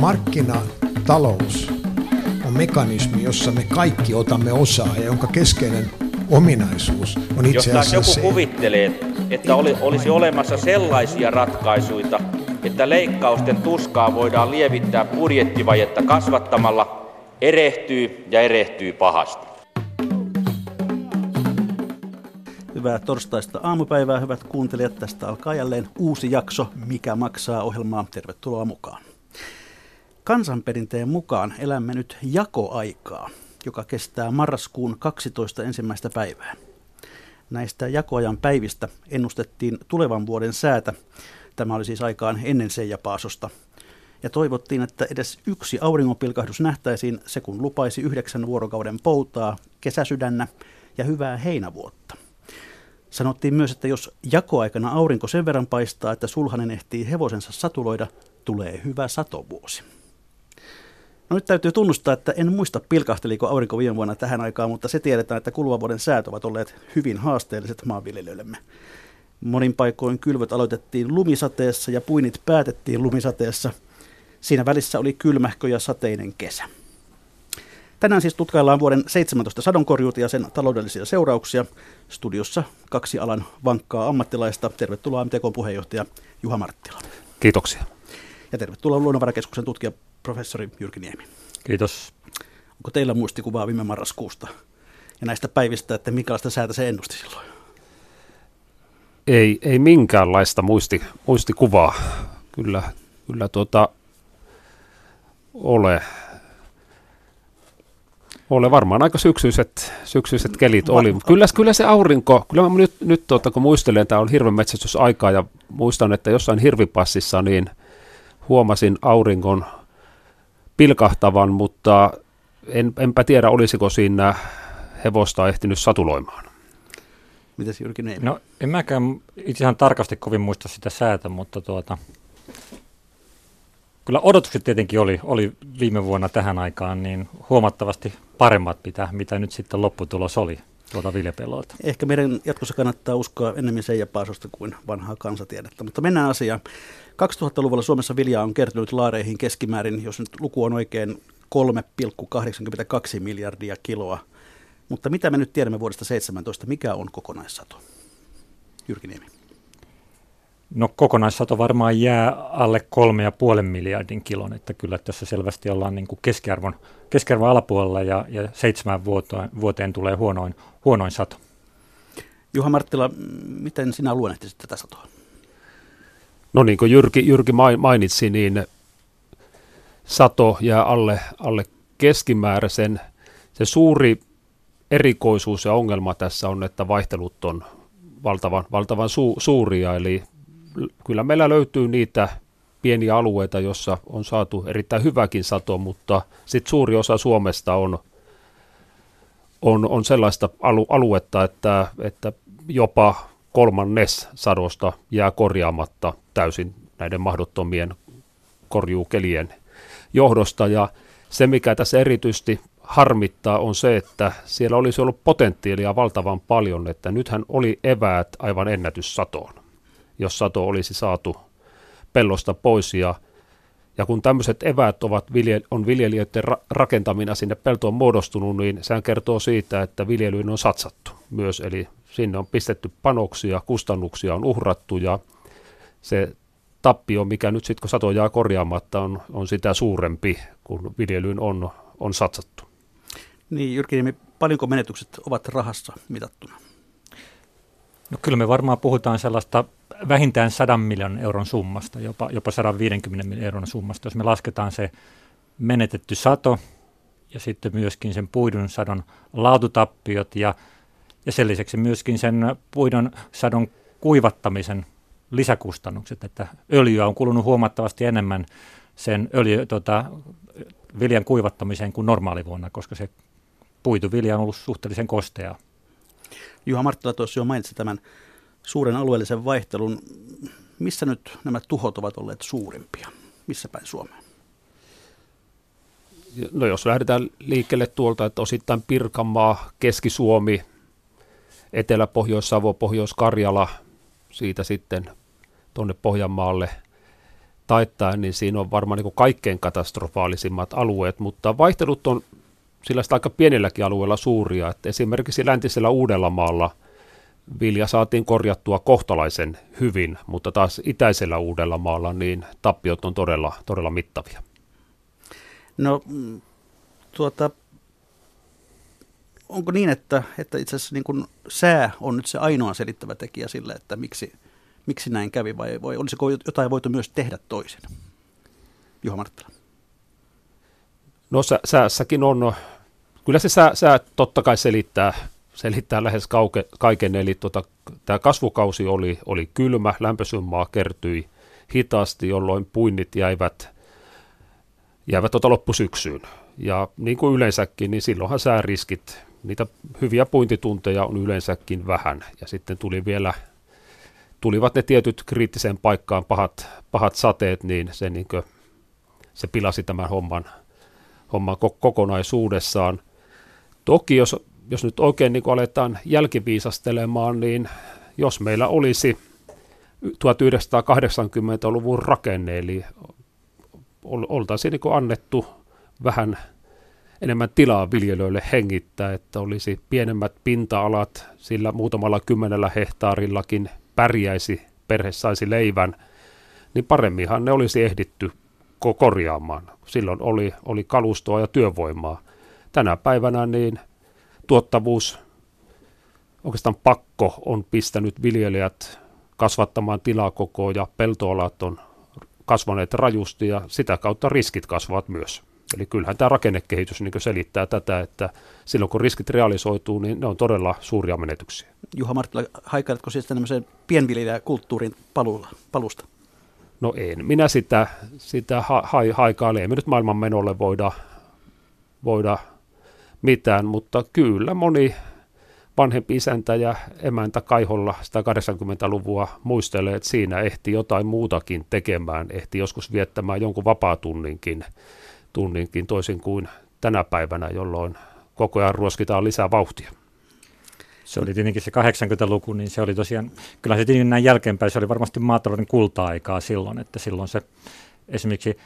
markkinatalous on mekanismi, jossa me kaikki otamme osaa ja jonka keskeinen ominaisuus on itse Jos taas asiassa joku se, kuvittelee, että oli, olisi olemassa sellaisia ratkaisuja, että leikkausten tuskaa voidaan lievittää budjettivajetta kasvattamalla, erehtyy ja erehtyy pahasti. Hyvää torstaista aamupäivää, hyvät kuuntelijat. Tästä alkaa jälleen uusi jakso, Mikä maksaa ohjelmaa. Tervetuloa mukaan. Kansanperinteen mukaan elämme nyt jakoaikaa, joka kestää marraskuun 12 ensimmäistä päivää. Näistä jakoajan päivistä ennustettiin tulevan vuoden säätä. Tämä oli siis aikaan ennen Seija Paasosta. Ja toivottiin, että edes yksi auringonpilkahdus nähtäisiin se, kun lupaisi yhdeksän vuorokauden poutaa, kesäsydännä ja hyvää heinävuotta. Sanottiin myös, että jos jakoaikana aurinko sen verran paistaa, että sulhanen ehtii hevosensa satuloida, tulee hyvä satovuosi. No nyt täytyy tunnustaa, että en muista pilkahteliko aurinko viime vuonna tähän aikaan, mutta se tiedetään, että kuluvan vuoden säät ovat olleet hyvin haasteelliset maanviljelijöillemme. Monin paikoin kylvöt aloitettiin lumisateessa ja puinit päätettiin lumisateessa. Siinä välissä oli kylmähkö ja sateinen kesä. Tänään siis tutkaillaan vuoden 17 sadonkorjuuta ja sen taloudellisia seurauksia. Studiossa kaksi alan vankkaa ammattilaista. Tervetuloa MTK puheenjohtaja Juha Marttila. Kiitoksia. Ja tervetuloa Luonnonvarakeskuksen tutkija professori Jyrki Niemi. Kiitos. Onko teillä muistikuvaa viime marraskuusta ja näistä päivistä, että minkälaista säätä se ennusti silloin? Ei, ei minkäänlaista muisti, muistikuvaa. Kyllä, kyllä tuota, ole. Ole varmaan aika syksyiset, syksyiset kelit oli. Kyllä, kyllä se aurinko, kyllä mä nyt, nyt tuota, kun muistelen, tämä on hirven metsästysaikaa ja muistan, että jossain hirvipassissa niin huomasin auringon pilkahtavan, mutta en, enpä tiedä, olisiko siinä hevosta ehtinyt satuloimaan. Mitäs Jyrki Neimi? No en mäkään itse ihan tarkasti kovin muista sitä säätä, mutta tuota, kyllä odotukset tietenkin oli, oli viime vuonna tähän aikaan niin huomattavasti paremmat, mitä, mitä nyt sitten lopputulos oli tuolta viljapelolta. Ehkä meidän jatkossa kannattaa uskoa enemmän Seija Paasosta kuin vanhaa kansatiedettä, mutta mennään asiaan. 2000-luvulla Suomessa viljaa on kertynyt laareihin keskimäärin, jos nyt luku on oikein, 3,82 miljardia kiloa. Mutta mitä me nyt tiedämme vuodesta 17, mikä on kokonaissato? Jyrki Niemi. No kokonaissato varmaan jää alle kolme ja puolen miljardin kilon, että kyllä tässä selvästi ollaan niin kuin keskiarvon, keskiarvon alapuolella ja, ja seitsemän vuoteen, vuoteen tulee huonoin, huonoin sato. Juha Marttila, miten sinä luonnehtisit tätä satoa? No niin kuin Jyrki, Jyrki mainitsi, niin sato jää alle, alle keskimääräisen. Se suuri erikoisuus ja ongelma tässä on, että vaihtelut on valtavan, valtavan su, suuria, eli kyllä meillä löytyy niitä pieniä alueita, jossa on saatu erittäin hyväkin sato, mutta sitten suuri osa Suomesta on, on, on sellaista alu, aluetta, että, että jopa kolmannes sadosta jää korjaamatta täysin näiden mahdottomien korjuukelien johdosta. Ja se, mikä tässä erityisesti harmittaa, on se, että siellä olisi ollut potentiaalia valtavan paljon, että nythän oli eväät aivan ennätyssatoon, jos sato olisi saatu pellosta pois. Ja, ja kun tämmöiset eväät ovat, on viljelijöiden ra- rakentamina sinne peltoon muodostunut, niin sehän kertoo siitä, että viljelyyn on satsattu myös, eli sinne on pistetty panoksia, kustannuksia on uhrattu ja se tappio, mikä nyt sitten kun sato jää korjaamatta, on, on sitä suurempi, kun viljelyyn on, on satsattu. Niin, Jyrki Niemi, paljonko menetykset ovat rahassa mitattuna? No kyllä me varmaan puhutaan sellaista vähintään 100 miljoonan euron summasta, jopa, jopa 150 miljoonan euron summasta, jos me lasketaan se menetetty sato ja sitten myöskin sen puidun sadon laatutappiot ja, ja sen lisäksi myöskin sen puidun sadon kuivattamisen lisäkustannukset, että öljyä on kulunut huomattavasti enemmän sen öljy, tota, viljan kuivattamiseen kuin normaalivuonna, koska se puituvilja on ollut suhteellisen kosteaa. Juha Marttila tuossa jo mainitsi tämän suuren alueellisen vaihtelun. Missä nyt nämä tuhot ovat olleet suurimpia? Missä päin Suomeen? No jos lähdetään liikkeelle tuolta, että osittain Pirkanmaa, Keski-Suomi, Etelä-Pohjois-Savo, Pohjois-Karjala, siitä sitten tuonne Pohjanmaalle taittaen, niin siinä on varmaan niin kaikkein katastrofaalisimmat alueet, mutta vaihtelut on sillä aika pienelläkin alueella suuria, että esimerkiksi läntisellä Uudellamaalla vilja saatiin korjattua kohtalaisen hyvin, mutta taas itäisellä Uudellamaalla niin tappiot on todella, todella mittavia. No tuota, onko niin, että, että itse asiassa niin kuin sää on nyt se ainoa selittävä tekijä sille, että miksi, miksi näin kävi vai, vai olisiko jotain voitu myös tehdä toisin? Juha Marttila. No sä, säässäkin on, kyllä se sää, sää totta kai selittää, selittää lähes kauke, kaiken, eli tota, tämä kasvukausi oli, oli kylmä, lämpösummaa kertyi hitaasti, jolloin puinnit jäivät, jäivät tota loppusyksyyn. Ja niin kuin yleensäkin, niin silloinhan sääriskit, niitä hyviä puintitunteja on yleensäkin vähän. Ja sitten tuli vielä, tulivat ne tietyt kriittiseen paikkaan pahat, pahat sateet, niin se, niin kuin, se pilasi tämän homman, homman kokonaisuudessaan. Toki jos, jos nyt oikein niin aletaan jälkiviisastelemaan, niin jos meillä olisi 1980-luvun rakenne, eli oltaisiin niin annettu vähän enemmän tilaa viljelijöille hengittää, että olisi pienemmät pinta-alat, sillä muutamalla kymmenellä hehtaarillakin pärjäisi, perhe saisi leivän, niin paremminhan ne olisi ehditty korjaamaan. Silloin oli, oli kalustoa ja työvoimaa. Tänä päivänä niin tuottavuus, oikeastaan pakko on pistänyt viljelijät kasvattamaan tilakokoa ja peltoalat on kasvaneet rajusti ja sitä kautta riskit kasvavat myös. Eli kyllähän tämä rakennekehitys niin selittää tätä, että silloin kun riskit realisoituu, niin ne on todella suuria menetyksiä. Juha Marttila, haikailetko siis tämmöisen pienviljelijäkulttuurin palusta? No en. Minä sitä, sitä ha, ha, haikailen. Emme nyt maailman menolle voida, voida mitään, mutta kyllä moni vanhempi isäntä ja emäntä Kaiholla 180-luvua muistelee, että siinä ehti jotain muutakin tekemään, ehti joskus viettämään jonkun vapaatunninkin tunninkin toisin kuin tänä päivänä, jolloin koko ajan ruoskitaan lisää vauhtia. Se oli tietenkin se 80-luku, niin se oli tosiaan, kyllä se tietenkin näin jälkeenpäin, se oli varmasti maatalouden kulta-aikaa silloin, että silloin se esimerkiksi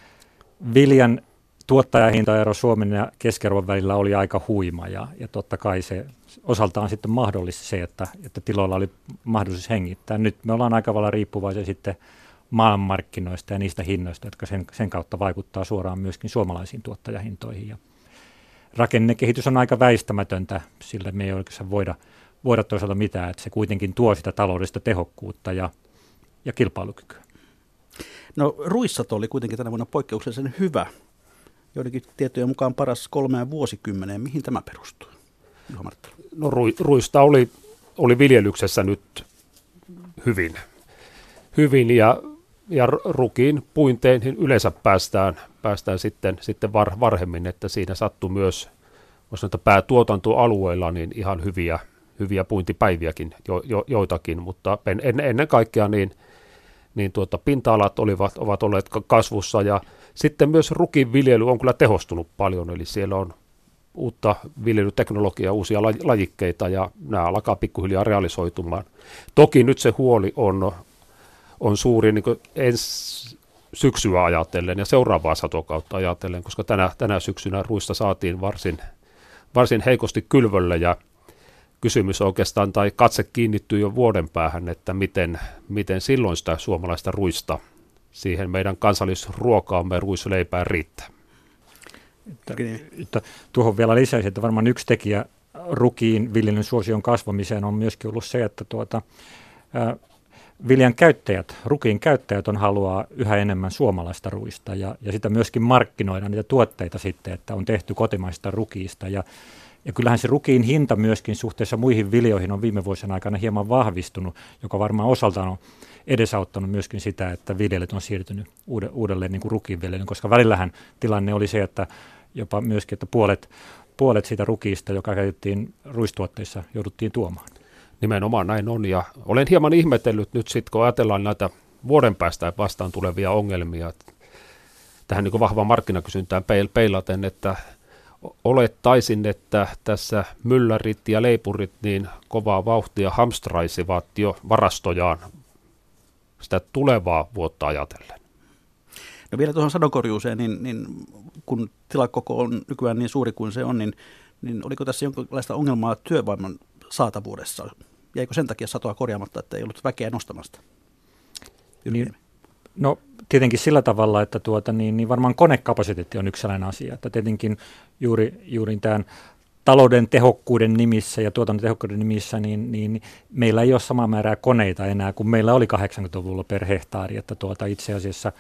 viljan tuottajahintaero Suomen ja keski välillä oli aika huima ja, ja totta kai se osaltaan sitten mahdollisesti se, että, että tiloilla oli mahdollisuus hengittää. Nyt me ollaan aika tavalla riippuvaisia sitten maailmanmarkkinoista ja niistä hinnoista, jotka sen, sen kautta vaikuttaa suoraan myöskin suomalaisiin tuottajahintoihin. Ja rakennekehitys on aika väistämätöntä, sillä me ei oikeastaan voida, voida toisaalta mitään, että se kuitenkin tuo sitä taloudellista tehokkuutta ja, ja kilpailukykyä. No ruissato oli kuitenkin tänä vuonna poikkeuksellisen hyvä. Joidenkin tietojen mukaan paras kolmeen vuosikymmeneen. Mihin tämä perustuu? No ruista oli, oli viljelyksessä nyt hyvin, hyvin ja ja rukiin puinteihin yleensä päästään, päästään sitten, sitten var, varhemmin, että siinä sattuu myös voisi sanoa, päätuotantoalueilla niin ihan hyviä, hyviä puintipäiviäkin jo, jo, joitakin, mutta en, ennen kaikkea niin, niin tuota, pinta-alat olivat, ovat olleet kasvussa ja sitten myös rukin viljely on kyllä tehostunut paljon, eli siellä on uutta viljelyteknologiaa, uusia lajikkeita ja nämä alkaa pikkuhiljaa realisoitumaan. Toki nyt se huoli on, on suuri niin ensi syksyä ajatellen ja seuraavaa satokautta ajatellen, koska tänä, tänä syksynä ruista saatiin varsin, varsin heikosti kylvölle ja kysymys oikeastaan tai katse kiinnittyy jo vuoden päähän, että miten, miten silloin sitä suomalaista ruista siihen meidän kansallisruokaamme ruisleipään riittää. Että, että tuohon vielä lisäisin, että varmaan yksi tekijä rukiin viljelyn suosion kasvamiseen on myöskin ollut se, että tuota, viljan käyttäjät, rukiin käyttäjät on haluaa yhä enemmän suomalaista ruista ja, ja sitä myöskin markkinoida niitä tuotteita sitten, että on tehty kotimaista rukiista ja, ja kyllähän se rukiin hinta myöskin suhteessa muihin viljoihin on viime vuosien aikana hieman vahvistunut, joka varmaan osaltaan on edesauttanut myöskin sitä, että viljelijät on siirtynyt uudelleen niin kuin rukiinviljelyyn, koska välillähän tilanne oli se, että jopa myöskin, että puolet, puolet siitä rukiista, joka käytettiin ruistuotteissa, jouduttiin tuomaan. Nimenomaan näin on ja olen hieman ihmetellyt nyt sitten, kun ajatellaan näitä vuoden päästä vastaan tulevia ongelmia tähän niin vahvaan markkinakysyntään peil- peilaten, että olettaisin, että tässä myllärit ja leipurit niin kovaa vauhtia hamstraisivat jo varastojaan sitä tulevaa vuotta ajatellen. No vielä tuohon sadonkorjuuseen, niin, niin kun tilakoko on nykyään niin suuri kuin se on, niin, niin oliko tässä jonkinlaista ongelmaa työvoiman saatavuudessa? Jäikö sen takia satoa korjaamatta, että ei ollut väkeä nostamasta? Niin, no tietenkin sillä tavalla, että tuota, niin, niin varmaan konekapasiteetti on yksi sellainen asia, että tietenkin juuri, juuri tämän talouden tehokkuuden nimissä ja tuotannon tehokkuuden nimissä, niin, niin meillä ei ole samaa määrää koneita enää kuin meillä oli 80-luvulla per hehtaari, että tuota, itse asiassa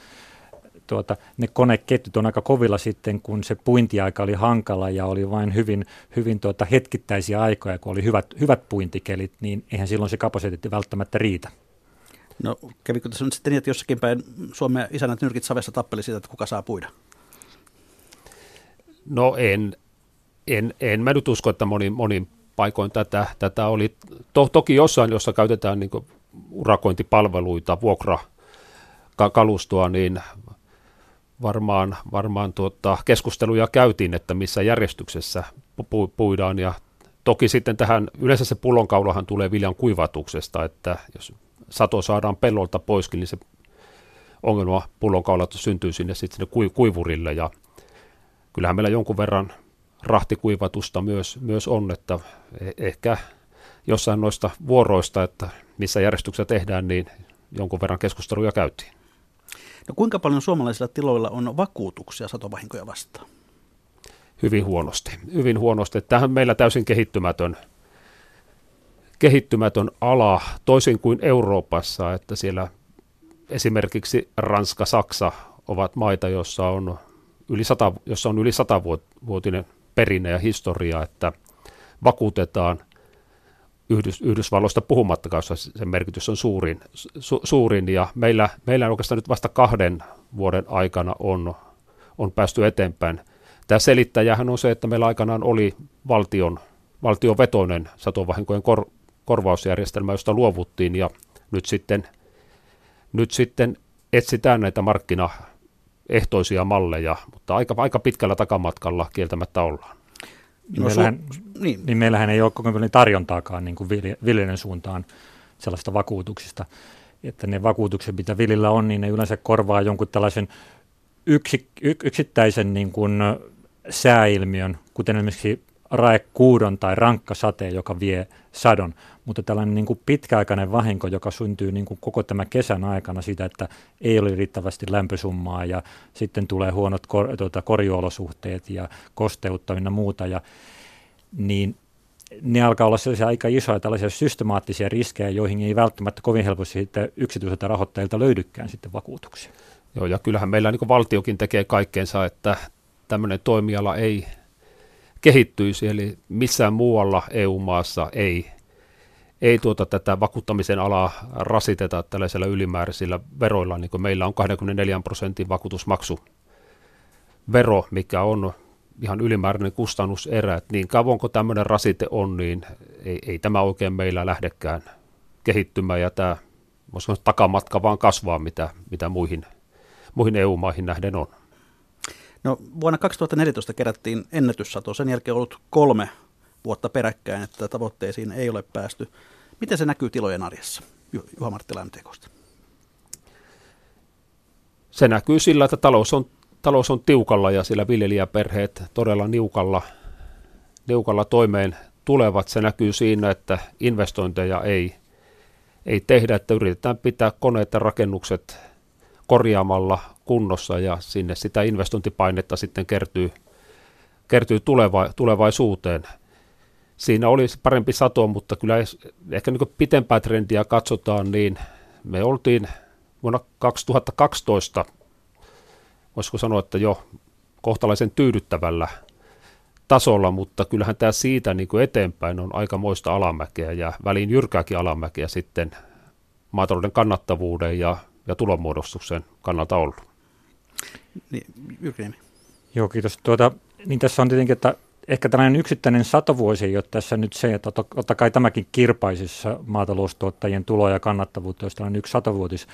tuota, ne koneketjut on aika kovilla sitten, kun se puintiaika oli hankala ja oli vain hyvin, hyvin tuota, hetkittäisiä aikoja, kun oli hyvät, hyvät puintikelit, niin eihän silloin se kapasiteetti välttämättä riitä. No kävikö tässä nyt sitten niin, että jossakin päin Suomen isännät nyrkit savessa tappeli siitä, että kuka saa puida? No en, en, en mä nyt usko, että moni, monin paikoin tätä, tätä oli. To, toki jossain, jossa käytetään niin urakointipalveluita, vuokrakalustoa, niin varmaan, varmaan tuota, keskusteluja käytiin, että missä järjestyksessä pu, puidaan ja toki sitten tähän, yleensä se pullonkaulahan tulee viljan kuivatuksesta, että jos sato saadaan pellolta poiskin, niin se ongelma pullonkaulat syntyy sinne sitten sinne kuivurille ja kyllähän meillä jonkun verran rahtikuivatusta myös, myös on, että e- ehkä jossain noista vuoroista, että missä järjestyksessä tehdään, niin jonkun verran keskusteluja käytiin. No kuinka paljon suomalaisilla tiloilla on vakuutuksia satovahinkoja vastaan? Hyvin huonosti. Hyvin huonosti. Tähän meillä täysin kehittymätön, kehittymätön ala, toisin kuin Euroopassa, että siellä esimerkiksi Ranska, Saksa ovat maita, joissa on yli, sata, jossa on yli satavuotinen perinne ja historia, että vakuutetaan Yhdys, Yhdysvalloista puhumattakaan, sen merkitys on suurin, su, suurin ja meillä, meillä oikeastaan nyt vasta kahden vuoden aikana on, on päästy eteenpäin. Tämä selittäjähän on se, että meillä aikanaan oli valtion, valtion vetoinen satovahinkojen kor, korvausjärjestelmä, josta luovuttiin ja nyt sitten, nyt sitten etsitään näitä markkina ehtoisia malleja, mutta aika, aika pitkällä takamatkalla kieltämättä ollaan. Niin, no, meillähän, su- niin. niin meillähän ei ole koko ajan tarjontaakaan niin kuin viljelijän suuntaan sellaista vakuutuksista, että ne vakuutukset, mitä vilillä on, niin ne yleensä korvaa jonkun tällaisen yksi, y, yksittäisen niin kuin sääilmiön, kuten esimerkiksi raekuudon tai rankkasate, joka vie sadon, mutta tällainen niin kuin pitkäaikainen vahinko, joka syntyy niin kuin koko tämän kesän aikana siitä, että ei ole riittävästi lämpösummaa ja sitten tulee huonot kor, tuota, korjuolosuhteet ja kosteutta ja muuta, ja, niin ne alkaa olla sellaisia aika isoja tällaisia systemaattisia riskejä, joihin ei välttämättä kovin helposti sitten yksityisiltä rahoittajilta löydykään sitten vakuutuksia. Joo, ja kyllähän meillä niin valtiokin tekee kaikkeensa, että tämmöinen toimiala ei kehittyisi, eli missään muualla EU-maassa ei, ei tuota tätä vakuuttamisen alaa rasiteta tällaisilla ylimääräisillä veroilla, niin kuin meillä on 24 prosentin vakuutusmaksu vero, mikä on ihan ylimääräinen kustannuserä. että niin kauan kuin tämmöinen rasite on, niin ei, ei tämä oikein meillä lähdekään kehittymään, ja tämä takamatka vaan kasvaa, mitä, mitä muihin, muihin EU-maihin nähden on. No, vuonna 2014 kerättiin ennätyssato, sen jälkeen on ollut kolme vuotta peräkkäin, että tavoitteisiin ei ole päästy. Miten se näkyy tilojen arjessa, Juha Marttila MTKsta? Se näkyy sillä, että talous on, talous on tiukalla ja sillä viljelijäperheet todella niukalla, niukalla toimeen tulevat. Se näkyy siinä, että investointeja ei, ei tehdä, että yritetään pitää koneet ja rakennukset korjaamalla kunnossa ja sinne sitä investointipainetta sitten kertyy, kertyy tuleva, tulevaisuuteen. Siinä oli parempi sato, mutta kyllä ehkä niin pitempää trendiä katsotaan, niin me oltiin vuonna 2012, voisiko sanoa, että jo kohtalaisen tyydyttävällä tasolla, mutta kyllähän tämä siitä niin kuin eteenpäin on aikamoista alamäkeä ja väliin jyrkääkin alamäkeä sitten maatalouden kannattavuuden ja, ja tulonmuodostuksen kannalta ollut. Niin, Joo, kiitos. Tuota, niin tässä on tietenkin, että ehkä tällainen yksittäinen satovuosi ei ole tässä nyt se, että totta kai tämäkin kirpaisissa maataloustuottajien tuloja ja kannattavuutta, jos tällainen yksi satovuotis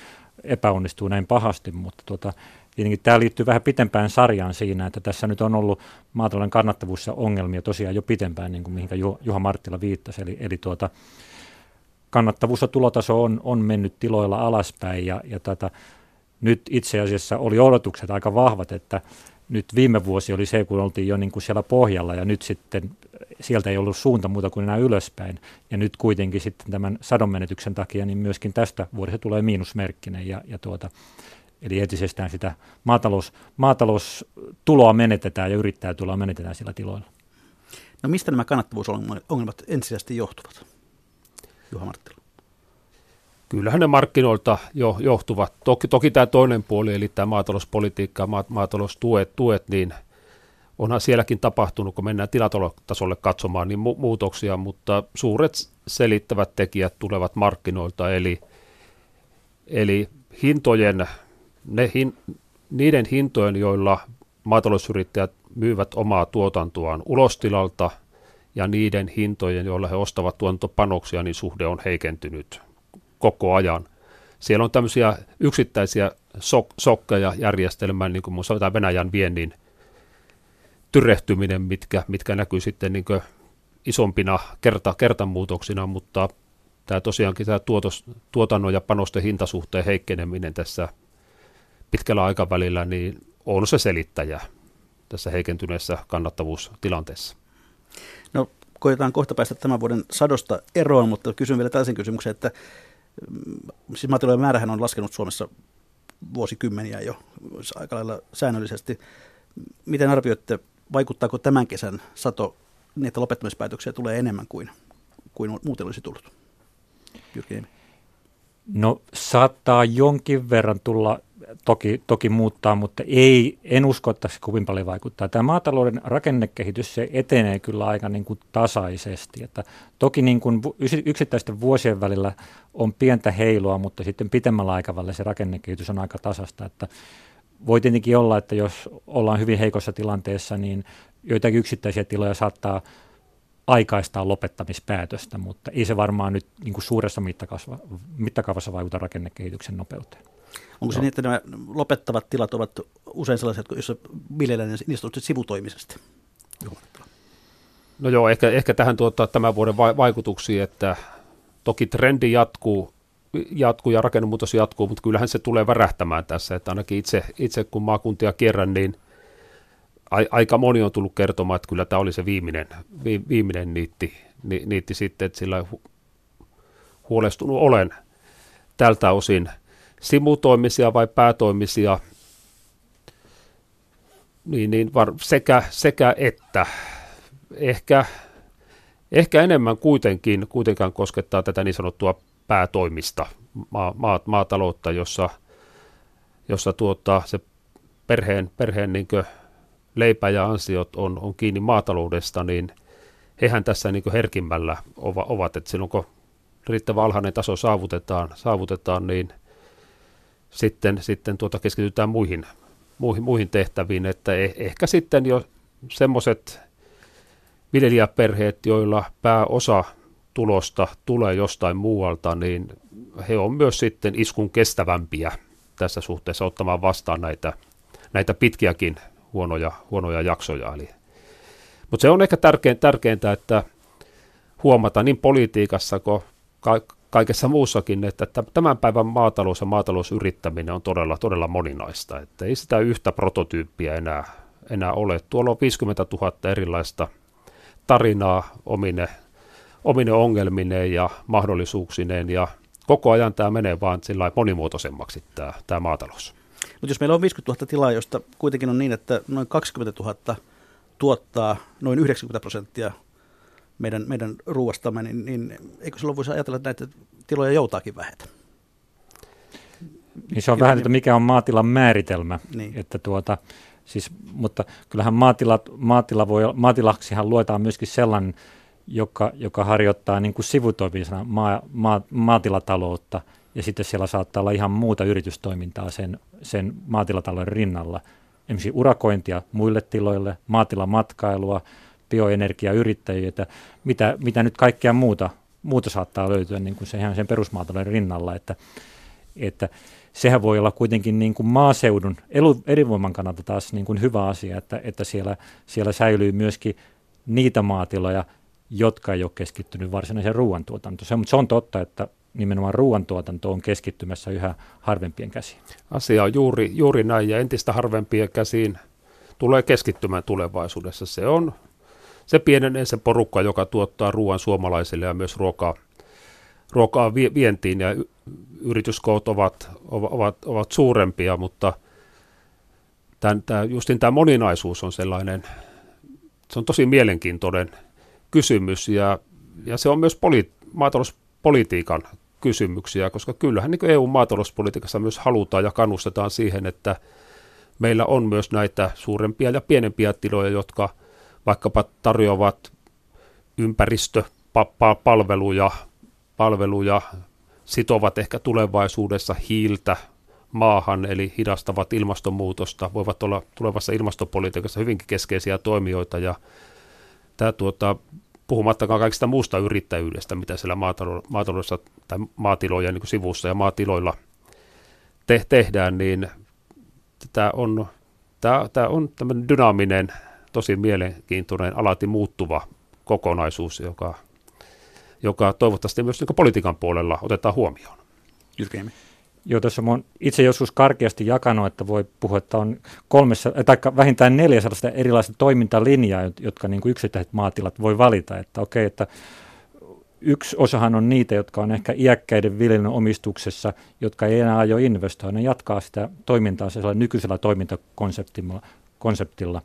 epäonnistuu näin pahasti, mutta tuota, tietenkin tämä liittyy vähän pitempään sarjaan siinä, että tässä nyt on ollut maatalouden kannattavuudessa ongelmia tosiaan jo pitempään, niin kuin mihinkä Juha Marttila viittasi, eli, eli tuota, kannattavuus ja tulotaso on, on mennyt tiloilla alaspäin ja, ja tätä, nyt itse asiassa oli odotukset aika vahvat, että nyt viime vuosi oli se, kun oltiin jo niin kuin siellä pohjalla ja nyt sitten sieltä ei ollut suunta muuta kuin enää ylöspäin. Ja nyt kuitenkin sitten tämän sadonmenetyksen takia niin myöskin tästä vuodesta tulee miinusmerkkinen ja, ja tuota, Eli entisestään sitä maatalous, maataloustuloa menetetään ja yrittää tuloa menetetään sillä tiloilla. No mistä nämä kannattavuusongelmat ensisijaisesti johtuvat, Juha Marttila? Kyllähän ne markkinoilta jo johtuvat. Toki, toki tämä toinen puoli, eli tämä maatalouspolitiikka ja maataloustuet, tuet, niin onhan sielläkin tapahtunut, kun mennään tilatasolle katsomaan, niin mu- muutoksia, mutta suuret selittävät tekijät tulevat markkinoilta, eli, eli hintojen, ne hin, niiden hintojen, joilla maatalousyrittäjät myyvät omaa tuotantoaan ulostilalta ja niiden hintojen, joilla he ostavat tuotantopanoksia, niin suhde on heikentynyt koko ajan. Siellä on tämmöisiä yksittäisiä sok- sokkeja järjestelmään, niin kuin muun muassa Venäjän viennin tyrehtyminen, mitkä, mitkä näkyy sitten niin isompina kerta, kertamuutoksina, mutta tämä tosiaankin tämä tuotos, tuotannon ja panosten hintasuhteen heikkeneminen tässä pitkällä aikavälillä, niin on se selittäjä tässä heikentyneessä kannattavuustilanteessa. No koetaan kohta päästä tämän vuoden sadosta eroon, mutta kysyn vielä tällaisen kysymyksen, että siis maatilojen määrähän on laskenut Suomessa vuosikymmeniä jo aika lailla säännöllisesti. Miten arvioitte, vaikuttaako tämän kesän sato, niin että lopettamispäätöksiä tulee enemmän kuin, kuin muuten olisi tullut? Jyrki No saattaa jonkin verran tulla toki, toki muuttaa, mutta ei, en usko, että se kovin paljon vaikuttaa. Tämä maatalouden rakennekehitys se etenee kyllä aika niin kuin tasaisesti. Että toki niin kuin yksittäisten vuosien välillä on pientä heilua, mutta sitten pitemmällä aikavälillä se rakennekehitys on aika tasasta. Että voi tietenkin olla, että jos ollaan hyvin heikossa tilanteessa, niin joitakin yksittäisiä tiloja saattaa aikaistaa lopettamispäätöstä, mutta ei se varmaan nyt niin kuin suuressa mittakaavassa vaikuta rakennekehityksen nopeuteen. Onko se niin, että nämä lopettavat tilat ovat usein sellaiset, joissa viljellään niistä on sivutoimisesti? No joo, ehkä, ehkä tähän tuottaa tämän vuoden vaikutuksia, että toki trendi jatkuu, jatkuu ja rakennemuutos jatkuu, mutta kyllähän se tulee värähtämään tässä, että ainakin itse, itse kun maakuntia kierrän, niin a, aika moni on tullut kertomaan, että kyllä tämä oli se viimeinen, vi, viimeinen niitti, ni, niitti sitten, että sillä hu, huolestunut olen tältä osin – simutoimisia vai päätoimisia, niin, niin var, sekä, sekä että. Ehkä, ehkä enemmän kuitenkin kuitenkaan koskettaa tätä niin sanottua päätoimista maa, maa, maataloutta, jossa, jossa tuota, se perheen, perheen niin leipä ja ansiot on, on kiinni maataloudesta, niin hehän tässä niin herkimmällä ovat, että silloin kun riittävän alhainen taso saavutetaan, saavutetaan niin – sitten, sitten tuota keskitytään muihin, muihin, muihin tehtäviin, että eh, ehkä sitten jo semmoiset viljelijäperheet, joilla pääosa tulosta tulee jostain muualta, niin he on myös sitten iskun kestävämpiä tässä suhteessa ottamaan vastaan näitä, näitä pitkiäkin huonoja, huonoja jaksoja. Eli, mutta se on ehkä tärkein, tärkeintä, että huomata niin politiikassa kuin kaikessa muussakin, että tämän päivän maatalous ja maatalousyrittäminen on todella, todella moninaista. Että ei sitä yhtä prototyyppiä enää, enää ole. Tuolla on 50 000 erilaista tarinaa omine, omine ongelmineen ja mahdollisuuksineen ja koko ajan tämä menee vaan sillä monimuotoisemmaksi tämä, tämä maatalous. Mutta jos meillä on 50 000 tilaa, josta kuitenkin on niin, että noin 20 000 tuottaa noin 90 prosenttia meidän, meidän ruuastamme, niin, niin eikö silloin voisi ajatella, että näitä tiloja joutaakin vähetä? Niin se on vähän, että mikä on maatilan määritelmä. Niin. Että tuota, siis, mutta kyllähän maatilat, maatila voi, maatilaksihan luetaan myöskin sellainen, joka, joka harjoittaa niin kuin sivutoimisena maa, maa, maatilataloutta, ja sitten siellä saattaa olla ihan muuta yritystoimintaa sen, sen maatilatalouden rinnalla. Esimerkiksi urakointia muille tiloille, maatilamatkailua, bioenergiayrittäjiä, mitä, mitä nyt kaikkea muuta, muuta saattaa löytyä niin kuin se, ihan sen perusmaatalouden rinnalla, että, että sehän voi olla kuitenkin niin kuin maaseudun elinvoiman kannalta taas niin kuin hyvä asia, että, että siellä, siellä säilyy myöskin niitä maatiloja, jotka ei ole keskittynyt varsinaiseen ruoantuotantoon. Se, mutta se on totta, että nimenomaan ruoantuotanto on keskittymässä yhä harvempien käsiin. Asia on juuri, juuri näin ja entistä harvempien käsiin tulee keskittymään tulevaisuudessa. Se on se pienenee se porukka, joka tuottaa ruoan suomalaisille ja myös ruokaa, ruokaa vientiin. Ja yrityskoot ovat, ovat, ovat suurempia, mutta tämän, tämä, justin tämä moninaisuus on sellainen, se on tosi mielenkiintoinen kysymys. Ja, ja se on myös poli, maatalouspolitiikan kysymyksiä, koska kyllähän niin EU-maatalouspolitiikassa myös halutaan ja kannustetaan siihen, että meillä on myös näitä suurempia ja pienempiä tiloja, jotka vaikkapa tarjoavat ympäristöpalveluja, palveluja, sitovat ehkä tulevaisuudessa hiiltä maahan, eli hidastavat ilmastonmuutosta, voivat olla tulevassa ilmastopolitiikassa hyvinkin keskeisiä toimijoita, ja tämä tuota, puhumattakaan kaikista muusta yrittäjyydestä, mitä siellä maataloudessa tai maatilojen niin sivussa ja maatiloilla te- tehdään, niin tämä on, tämä, tämä on tämmöinen dynaaminen, tosi mielenkiintoinen, alati muuttuva kokonaisuus, joka, joka toivottavasti myös niin politiikan puolella otetaan huomioon. Jyrkeämmin. Joo, tuossa olen itse joskus karkeasti jakanut, että voi puhua, että on kolmessa, tai vähintään neljä sellaista erilaista toimintalinjaa, jotka niin kuin yksittäiset maatilat voi valita. Että okei, että yksi osahan on niitä, jotka on ehkä iäkkäiden viljelyn omistuksessa, jotka ei enää aio investoida. Ne jatkaa sitä toimintaa nykyisellä toimintakonseptilla.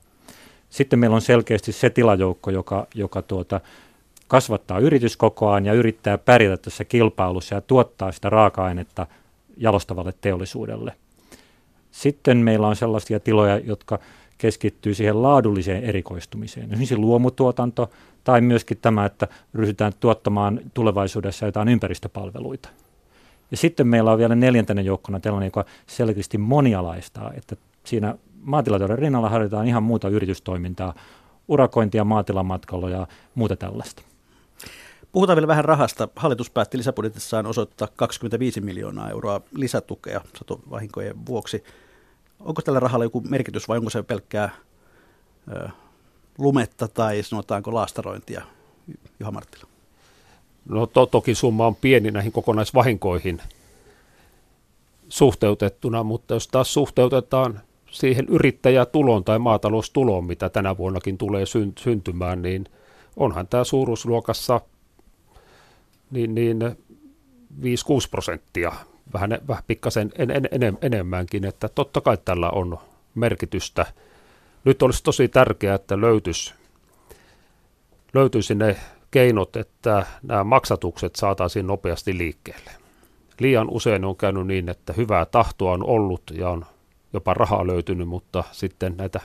Sitten meillä on selkeästi se tilajoukko, joka, joka tuota, kasvattaa yrityskokoaan ja yrittää pärjätä tässä kilpailussa ja tuottaa sitä raaka-ainetta jalostavalle teollisuudelle. Sitten meillä on sellaisia tiloja, jotka keskittyy siihen laadulliseen erikoistumiseen. Esimerkiksi luomutuotanto tai myöskin tämä, että ryhdytään tuottamaan tulevaisuudessa jotain ympäristöpalveluita. Ja sitten meillä on vielä neljäntenä joukkona tällainen, joka selkeästi monialaistaa, että siinä maatilatalouden rinnalla harjoitetaan ihan muuta yritystoimintaa, urakointia, maatilamatkalla ja muuta tällaista. Puhutaan vielä vähän rahasta. Hallitus päätti lisäbudjetissaan osoittaa 25 miljoonaa euroa lisätukea satovahinkojen vuoksi. Onko tällä rahalla joku merkitys vai onko se pelkkää ö, lumetta tai sanotaanko laastarointia, Juha Marttila? No to, toki summa on pieni näihin kokonaisvahinkoihin suhteutettuna, mutta jos taas suhteutetaan siihen yrittäjätuloon tai maataloustuloon, mitä tänä vuonnakin tulee syntymään, niin onhan tämä suuruusluokassa niin, niin 5-6 prosenttia, vähän, vähän pikkasen en, en, en, enemmänkin, että totta kai tällä on merkitystä. Nyt olisi tosi tärkeää, että löytyisi, löytyisi ne keinot, että nämä maksatukset saataisiin nopeasti liikkeelle. Liian usein on käynyt niin, että hyvää tahtoa on ollut ja on jopa rahaa löytynyt, mutta sitten näitä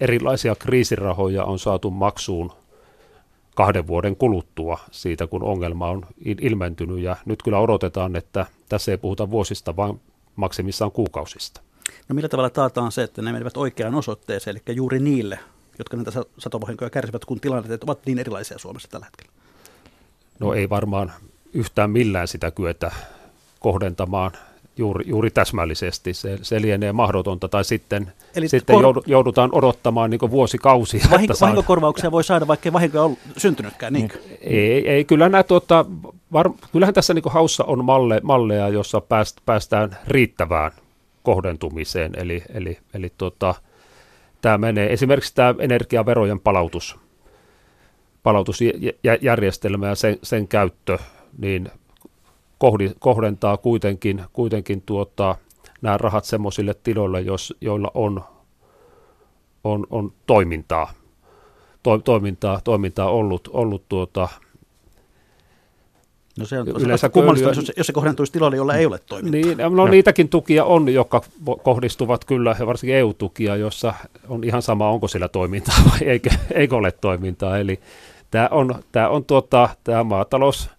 erilaisia kriisirahoja on saatu maksuun kahden vuoden kuluttua siitä, kun ongelma on ilmentynyt. Ja nyt kyllä odotetaan, että tässä ei puhuta vuosista, vaan maksimissaan kuukausista. No millä tavalla taataan se, että ne menevät oikeaan osoitteeseen, eli juuri niille, jotka näitä satovahinkoja kärsivät, kun tilanteet ovat niin erilaisia Suomessa tällä hetkellä? No ei varmaan yhtään millään sitä kyetä kohdentamaan juuri, juuri täsmällisesti. Se, se lienee mahdotonta, tai sitten, Eli sitten kor- joudutaan odottamaan niin vuosikausia. Vahinko, vahinkokorvauksia voi saada, vaikka ei vahinkoja ole syntynytkään, niin? Ei, ei kyllä nämä, tuota, var, kyllähän tässä niin haussa on malle, malleja, jossa pääst, päästään riittävään kohdentumiseen, eli, eli, eli tuota, tämä menee, esimerkiksi tämä energiaverojen palautus, palautusjärjestelmä ja sen, sen käyttö, niin kohdentaa kuitenkin, kuitenkin tuota, nämä rahat semmoisille tiloille, jos, joilla on, on, on toimintaa, to, toimintaa, toimintaa ollut, ollut tuota, No se on yleensä kummallista, jos, jos se kohdentuisi tiloille, joilla ei ole toimintaa. Niin, no, no niitäkin tukia on, jotka kohdistuvat kyllä, ja varsinkin EU-tukia, jossa on ihan sama, onko sillä toimintaa vai eikö, eikö ole toimintaa. Eli tämä on, tämä on tuota, tämä maatalous,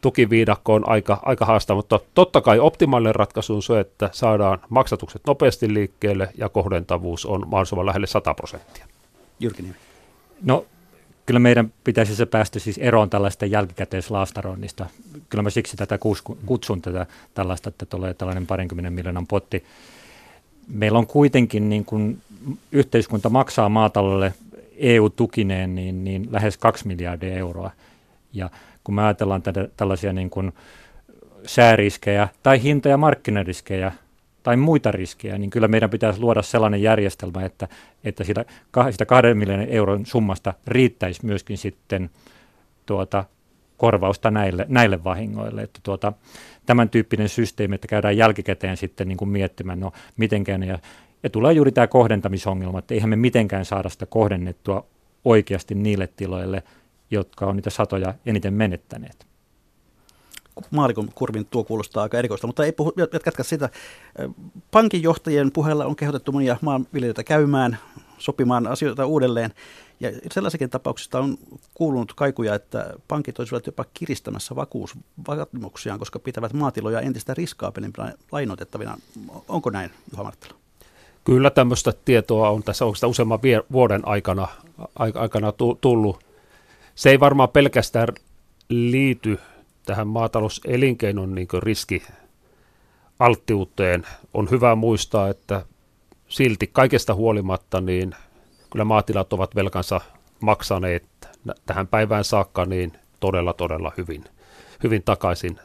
tukiviidakko on aika, aika haastava, mutta totta kai optimaalinen ratkaisu on se, että saadaan maksatukset nopeasti liikkeelle ja kohdentavuus on mahdollisimman lähelle 100 prosenttia. Jyrki No kyllä meidän pitäisi se päästä siis eroon tällaista jälkikäteislaastaroinnista. Kyllä mä siksi tätä kutsun tätä tällaista, että tulee tällainen parinkymmenen miljoonan potti. Meillä on kuitenkin niin kuin yhteiskunta maksaa maataloudelle EU-tukineen niin, niin lähes kaksi miljardia euroa. Ja kun me ajatellaan tätä, tällaisia niin kuin sääriskejä tai hinta- ja markkinariskejä tai muita riskejä, niin kyllä meidän pitäisi luoda sellainen järjestelmä, että, että sitä, sitä kahden miljoonan euron summasta riittäisi myöskin sitten tuota, korvausta näille, näille vahingoille. Että tuota, tämän tyyppinen systeemi, että käydään jälkikäteen sitten niin kuin miettimään, no mitenkään, ja, ja tulee juuri tämä kohdentamisongelma, että eihän me mitenkään saada sitä kohdennettua oikeasti niille tiloille, jotka on niitä satoja eniten menettäneet maalikon kurvin tuo kuulostaa aika erikoista, mutta ei puhu, jatka sitä. Pankinjohtajien puheella on kehotettu monia maanviljelijöitä käymään, sopimaan asioita uudelleen. Ja sellaisikin tapauksista on kuulunut kaikuja, että pankit olisivat jopa kiristämässä vakuusvaatimuksiaan, koska pitävät maatiloja entistä riskaapelimpina lainoitettavina. Onko näin, Juha Marttila? Kyllä tämmöistä tietoa on tässä oikeastaan useamman vuoden aikana, aikana tullut. Se ei varmaan pelkästään liity tähän maatalouselinkeinon niin riski alttiuteen. On hyvä muistaa, että silti kaikesta huolimatta niin kyllä maatilat ovat velkansa maksaneet tähän päivään saakka niin todella todella hyvin, hyvin takaisin.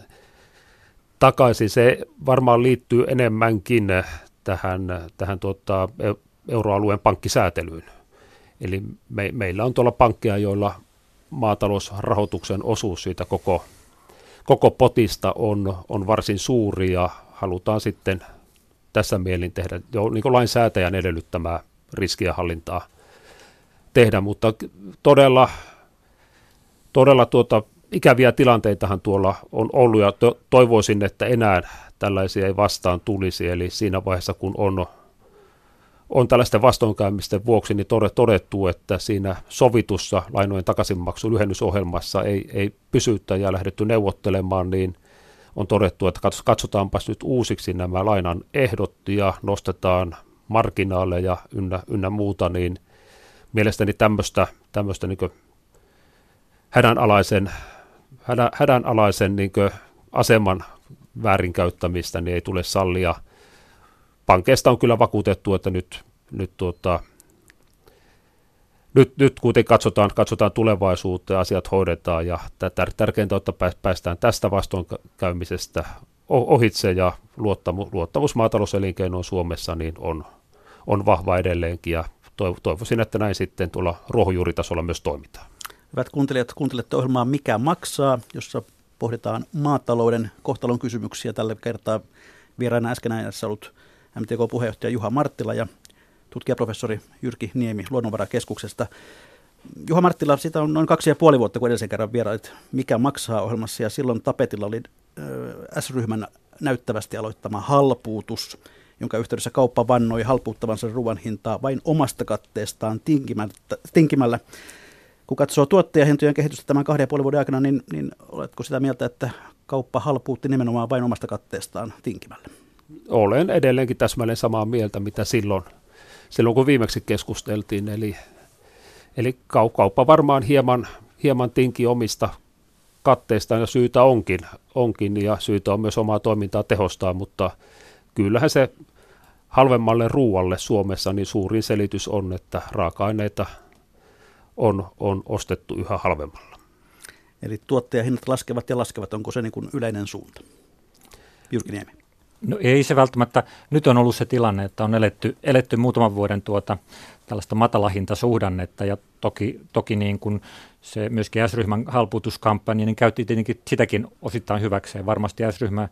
takaisin. Se varmaan liittyy enemmänkin tähän, tähän tuota, euroalueen pankkisäätelyyn. Eli me, meillä on tuolla pankkeja, joilla maatalousrahoituksen osuus siitä koko koko potista on, on varsin suuri ja halutaan sitten tässä mielin tehdä jo niin kuin lainsäätäjän edellyttämää riskienhallintaa tehdä, mutta todella, todella tuota, ikäviä tilanteitahan tuolla on ollut ja to, toivoisin, että enää tällaisia ei vastaan tulisi, eli siinä vaiheessa kun on on tällaisten vastoinkäymisten vuoksi niin todettu, että siinä sovitussa lainojen takaisinmaksun lyhennysohjelmassa ei, ei ja lähdetty neuvottelemaan, niin on todettu, että katsotaanpas nyt uusiksi nämä lainan ehdot ja nostetaan marginaaleja ynnä, ynnä muuta, niin mielestäni tämmöistä, tämmöistä niin hädänalaisen, hädän, hädänalaisen niin aseman väärinkäyttämistä niin ei tule sallia – pankeista on kyllä vakuutettu, että nyt, nyt, tuota, nyt, nyt kuitenkin katsotaan, katsotaan tulevaisuutta ja asiat hoidetaan ja tärkeintä on, että päästään tästä vastoinkäymisestä ohitse ja luottamus, luottamus maatalouselinkeinoon Suomessa niin on, on vahva edelleenkin ja toivoisin, että näin sitten tuolla ruohonjuuritasolla myös toimitaan. Hyvät kuuntelijat, kuuntelette ohjelmaa Mikä maksaa, jossa pohditaan maatalouden kohtalon kysymyksiä. Tällä kertaa vieraana äsken ollut MTK-puheenjohtaja Juha Marttila ja tutkijaprofessori Jyrki Niemi Luonnonvarakeskuksesta. Juha Marttila, sitä on noin kaksi ja puoli vuotta, kun edellisen kerran vierailit Mikä maksaa ohjelmassa, ja silloin tapetilla oli S-ryhmän näyttävästi aloittama halpuutus, jonka yhteydessä kauppa vannoi halpuuttavansa ruoan hintaa vain omasta katteestaan tinkimällä. Kun katsoo tuottajahintojen kehitystä tämän kahden ja puolen vuoden aikana, niin, niin oletko sitä mieltä, että kauppa halpuutti nimenomaan vain omasta katteestaan tinkimällä? Olen edelleenkin täsmälleen samaa mieltä, mitä silloin, silloin kun viimeksi keskusteltiin. Eli, eli kauppa varmaan hieman, hieman tinki omista katteistaan ja syytä onkin, onkin ja syytä on myös omaa toimintaa tehostaa, mutta kyllähän se halvemmalle ruualle Suomessa niin suurin selitys on, että raaka-aineita on, on ostettu yhä halvemmalla. Eli tuottajahinnat laskevat ja laskevat, onko se niin kuin yleinen suunta? Jyrki Niemi. No ei se välttämättä. Nyt on ollut se tilanne, että on eletty, eletty muutaman vuoden tuota, tällaista matalahintasuhdannetta ja toki, toki niin kuin se myöskin S-ryhmän halpuutuskampanja, niin käytti tietenkin sitäkin osittain hyväkseen. Varmasti S-ryhmä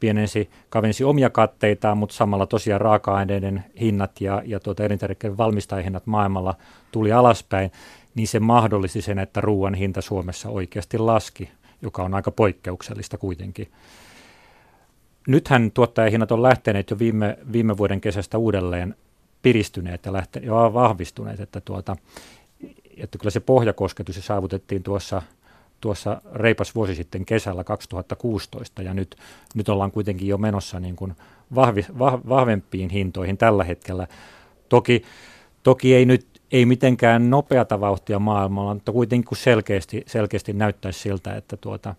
pienensi, kavensi omia katteitaan, mutta samalla tosiaan raaka-aineiden hinnat ja, ja tuota elintarvikkeiden valmistajahinnat maailmalla tuli alaspäin, niin se mahdollisti sen, että ruoan hinta Suomessa oikeasti laski, joka on aika poikkeuksellista kuitenkin nythän tuottajahinnat on lähteneet jo viime, viime vuoden kesästä uudelleen piristyneet ja, lähte, ja vahvistuneet, että, tuota, että kyllä se pohjakosketus saavutettiin tuossa, tuossa reipas vuosi sitten kesällä 2016 ja nyt, nyt ollaan kuitenkin jo menossa niin kuin vahvi, vah, vahvempiin hintoihin tällä hetkellä. Toki, toki ei nyt ei mitenkään nopeata vauhtia maailmalla, mutta kuitenkin selkeästi, selkeästi näyttäisi siltä, että tuota,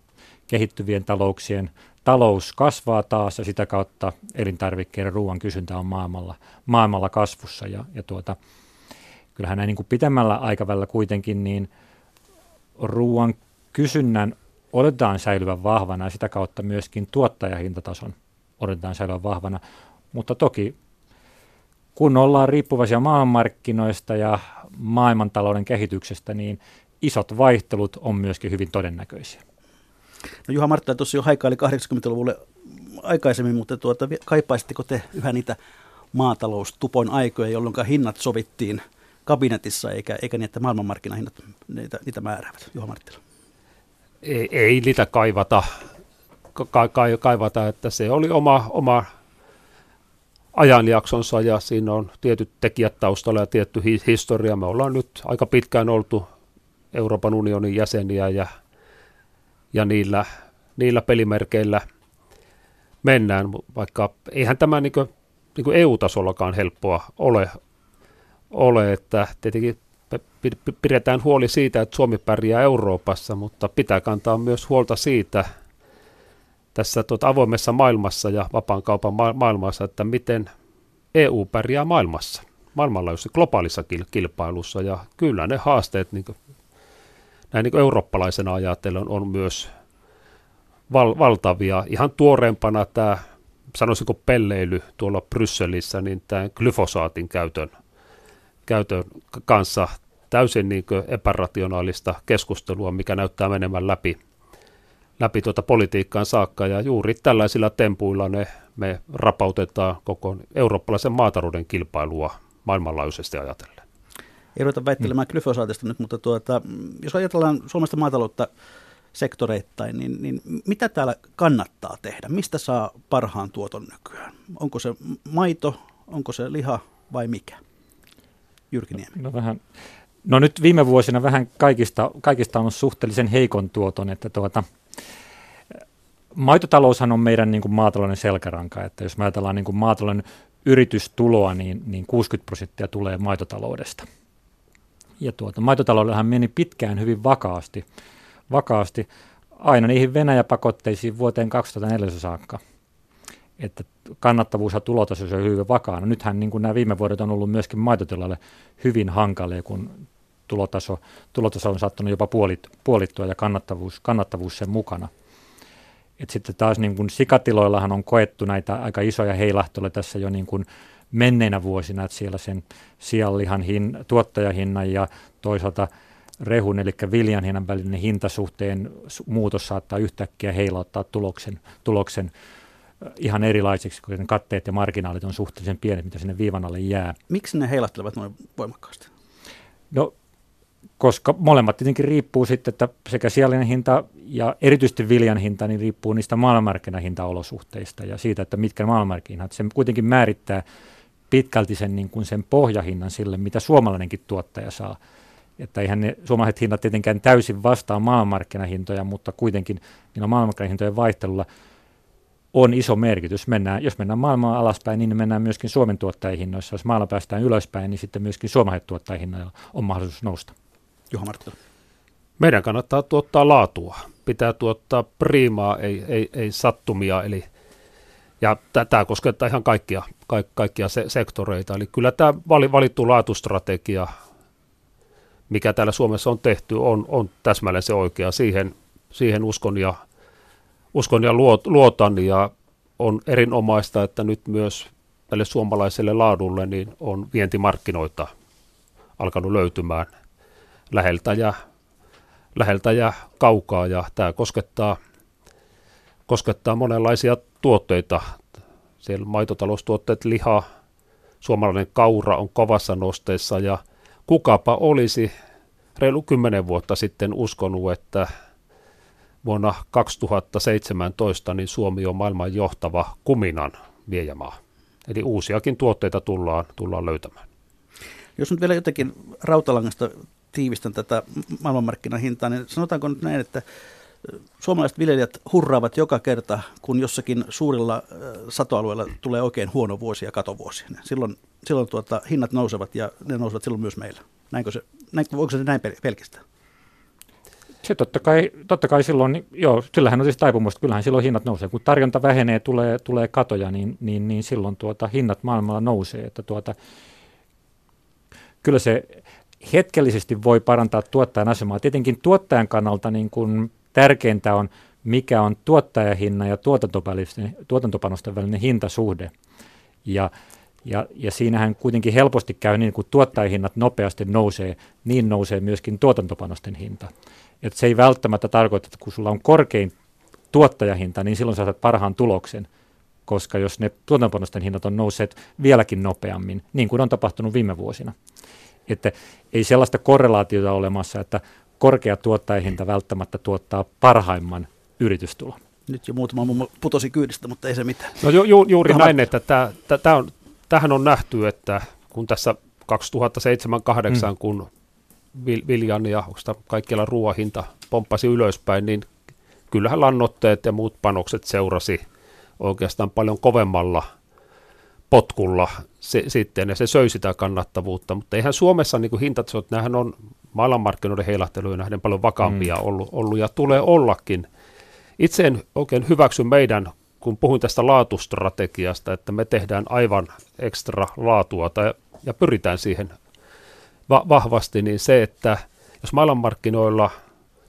kehittyvien talouksien talous kasvaa taas ja sitä kautta elintarvikkeiden ruoan kysyntä on maailmalla, maailmalla kasvussa. Ja, ja tuota, kyllähän näin niin kuin pitemmällä aikavälillä kuitenkin niin ruoan kysynnän odotetaan säilyvän vahvana ja sitä kautta myöskin tuottajahintatason odotetaan säilyvän vahvana. Mutta toki kun ollaan riippuvaisia maailmanmarkkinoista ja maailmantalouden kehityksestä, niin isot vaihtelut on myöskin hyvin todennäköisiä. No Juha Martta tuossa jo haikaili 80-luvulle aikaisemmin, mutta tuota, kaipaisitteko te yhä niitä maataloustupon aikoja, jolloin hinnat sovittiin kabinetissa, eikä, eikä niin, että maailmanmarkkinahinnat niitä, niitä määräävät? Juha Marttila. Ei, ei niitä kaivata, ka, ka, kaivata, että se oli oma, oma ajanjaksonsa ja siinä on tietyt tekijät taustalla ja tietty historia. Me ollaan nyt aika pitkään oltu Euroopan unionin jäseniä ja, ja niillä, niillä pelimerkeillä mennään, vaikka eihän tämä niin kuin, niin kuin EU-tasollakaan helppoa ole, ole, että tietenkin pidetään huoli siitä, että Suomi pärjää Euroopassa, mutta pitää kantaa myös huolta siitä tässä tuota avoimessa maailmassa ja vapaan kaupan ma- maailmassa, että miten EU pärjää maailmassa, maailmanlaajuisessa globaalissa kilpailussa. Ja kyllä ne haasteet niin näin niin eurooppalaisena ajatellen on myös val- valtavia. Ihan tuoreempana tämä, sanoisinko pelleily tuolla Brysselissä, niin tämä glyfosaatin käytön, käytön kanssa täysin niin epärationaalista keskustelua, mikä näyttää menemään läpi, läpi tuota politiikkaan saakka. Ja juuri tällaisilla tempuilla ne, me rapautetaan koko eurooppalaisen maatalouden kilpailua maailmanlaajuisesti ajatellen ei ruveta väittelemään mm. glyfosaatista nyt, mutta tuota, jos ajatellaan Suomesta maataloutta sektoreittain, niin, niin mitä täällä kannattaa tehdä? Mistä saa parhaan tuoton nykyään? Onko se maito, onko se liha vai mikä? Jyrki Niemi. No, vähän, no nyt viime vuosina vähän kaikista, kaikista on suhteellisen heikon tuoton, että tuota, maitotaloushan on meidän niin kuin maatalouden selkäranka, että jos me ajatellaan niin kuin maatalouden yritystuloa, niin, niin 60 prosenttia tulee maitotaloudesta – ja tuota, maitotaloudellahan meni pitkään hyvin vakaasti, vakaasti aina niihin Venäjä-pakotteisiin vuoteen 2004 saakka. Että kannattavuus ja tulotaso on hyvin vakaana. Nythän niin kuin nämä viime vuodet on ollut myöskin maitotilalle hyvin hankalia, kun tulotaso, tulotaso on saattanut jopa puolit, puolittua ja kannattavuus, kannattavuus sen mukana. Et sitten taas niin kuin sikatiloillahan on koettu näitä aika isoja heilahteluja tässä jo niin kuin menneinä vuosina, että siellä sen sianlihan hin, tuottajahinnan ja toisaalta rehun, eli viljan hinnan välinen hintasuhteen muutos saattaa yhtäkkiä heilauttaa tuloksen, tuloksen ihan erilaisiksi, kun katteet ja marginaalit on suhteellisen pienet, mitä sinne viivan alle jää. Miksi ne heilattelevat noin voimakkaasti? No, koska molemmat tietenkin riippuu sitten, että sekä siallinen hinta ja erityisesti viljan hinta, niin riippuu niistä maailmanmarkkinahintaolosuhteista ja siitä, että mitkä maailmanmarkkinat. Se kuitenkin määrittää pitkälti sen, niin kuin sen pohjahinnan sille, mitä suomalainenkin tuottaja saa. Että eihän ne suomalaiset hinnat tietenkään täysin vastaa maailmanmarkkinahintoja, mutta kuitenkin niillä maailmanmarkkinahintojen vaihtelulla on iso merkitys. Mennään, jos mennään maailmaa alaspäin, niin mennään myöskin Suomen tuottajahinnoissa. Jos maalla päästään ylöspäin, niin sitten myöskin suomalaiset tuottajahinnoilla on mahdollisuus nousta. Juha Marttila. Meidän kannattaa tuottaa laatua. Pitää tuottaa priimaa, ei, ei, ei sattumia, eli – ja tämä koskettaa ihan kaikkia, ka, kaikkia se, sektoreita. Eli kyllä tämä valittu laatustrategia, mikä täällä Suomessa on tehty, on, on täsmälleen se oikea. Siihen, siihen uskon ja, uskon ja luot, luotan ja on erinomaista, että nyt myös tälle suomalaiselle laadulle niin on vientimarkkinoita alkanut löytymään läheltä ja, läheltä ja kaukaa ja tämä koskettaa, koskettaa monenlaisia tuotteita. Siellä maitotaloustuotteet, liha, suomalainen kaura on kovassa nosteessa ja kukapa olisi reilu kymmenen vuotta sitten uskonut, että vuonna 2017 niin Suomi on maailman johtava kuminan viejämaa. Eli uusiakin tuotteita tullaan, tullaan löytämään. Jos nyt vielä jotenkin rautalangasta tiivistän tätä maailmanmarkkinahintaa, niin sanotaanko nyt näin, että suomalaiset viljelijät hurraavat joka kerta, kun jossakin suurilla satoalueilla tulee oikein huono vuosi ja katovuosi. Silloin, silloin tuota, hinnat nousevat ja ne nousevat silloin myös meillä. Näinkö se, näin, onko se näin pelkästään? Se totta kai, totta kai silloin, joo, sillähän on siis taipumusta, kyllähän silloin hinnat nousee. Kun tarjonta vähenee, tulee, tulee katoja, niin, niin, niin silloin tuota, hinnat maailmalla nousee. Että tuota, kyllä se hetkellisesti voi parantaa tuottajan asemaa. Tietenkin tuottajan kannalta niin kun tärkeintä on, mikä on tuottajahinnan ja tuotantopanosten välinen hintasuhde. Ja, ja, ja siinähän kuitenkin helposti käy niin, kun tuottajahinnat nopeasti nousee, niin nousee myöskin tuotantopanosten hinta. Et se ei välttämättä tarkoita, että kun sulla on korkein tuottajahinta, niin silloin saat parhaan tuloksen, koska jos ne tuotantopanosten hinnat on nousseet vieläkin nopeammin, niin kuin on tapahtunut viime vuosina. Että ei sellaista korrelaatiota olemassa, että korkea tuottajahinta välttämättä tuottaa parhaimman yritystulon. Nyt jo muutama mummo putosi kyydistä, mutta ei se mitään. No ju, ju, juuri Vähän näin, että tämä, tämä on, tähän on nähty, että kun tässä 2007-2008, mm. kun viljan ja kaikkialla ruoahinta pomppasi ylöspäin, niin kyllähän lannotteet ja muut panokset seurasi oikeastaan paljon kovemmalla potkulla se, sitten, ja se söi sitä kannattavuutta, mutta eihän Suomessa niin hintatasot, nämähän on maailmanmarkkinoiden heilahteluja nähden paljon vakaampia mm. ollut, ollut ja tulee ollakin. Itse en oikein hyväksy meidän, kun puhuin tästä laatustrategiasta, että me tehdään aivan ekstra laatua tai, ja pyritään siihen va- vahvasti, niin se, että jos maailmanmarkkinoilla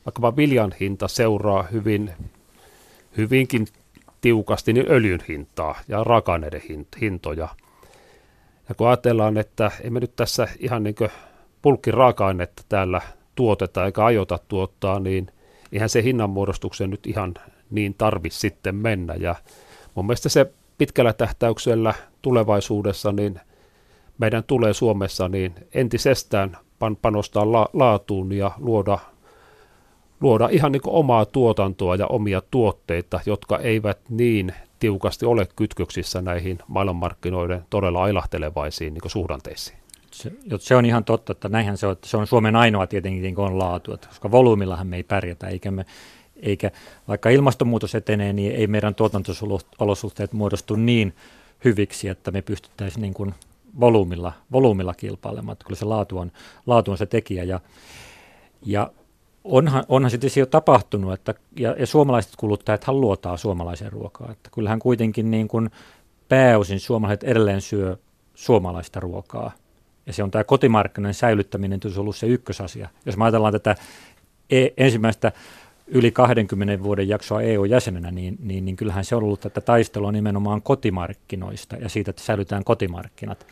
vaikka viljan hinta seuraa hyvin, hyvinkin tiukasti niin öljyn hintaa ja raaka-aineiden hintoja. Ja kun ajatellaan, että emme nyt tässä ihan niin pulkki raaka-ainetta täällä tuoteta eikä aiota tuottaa, niin eihän se hinnanmuodostukseen nyt ihan niin tarvi sitten mennä. Ja mun mielestä se pitkällä tähtäyksellä tulevaisuudessa, niin meidän tulee Suomessa niin entisestään pan- panostaa la- laatuun ja luoda, luoda ihan niin omaa tuotantoa ja omia tuotteita, jotka eivät niin tiukasti ole kytköksissä näihin maailmanmarkkinoiden todella ailahtelevaisiin niin suhdanteisiin. Se, se on ihan totta, että näinhän se on, että se on Suomen ainoa tietenkin niin on laatu, että koska volyymillahan me ei pärjätä, eikä me, eikä vaikka ilmastonmuutos etenee, niin ei meidän tuotantosolosuhteet muodostu niin hyviksi, että me pystyttäisiin niin kuin volyymilla, volyymilla kilpailemaan. Että kyllä se laatu on, laatu on se tekijä. Ja, ja onhan, onhan sitten jo tapahtunut, että, ja, ja suomalaiset kuluttajat luotaa suomalaiseen ruokaan. Että kyllähän kuitenkin niin kuin pääosin suomalaiset edelleen syö suomalaista ruokaa. Ja se on tämä kotimarkkinoiden säilyttäminen, on ollut se ykkösasia. Jos me ajatellaan tätä e- ensimmäistä yli 20 vuoden jaksoa EU-jäsenenä, niin, niin, niin kyllähän se on ollut tätä taistelua nimenomaan kotimarkkinoista ja siitä, että säilytään kotimarkkinat.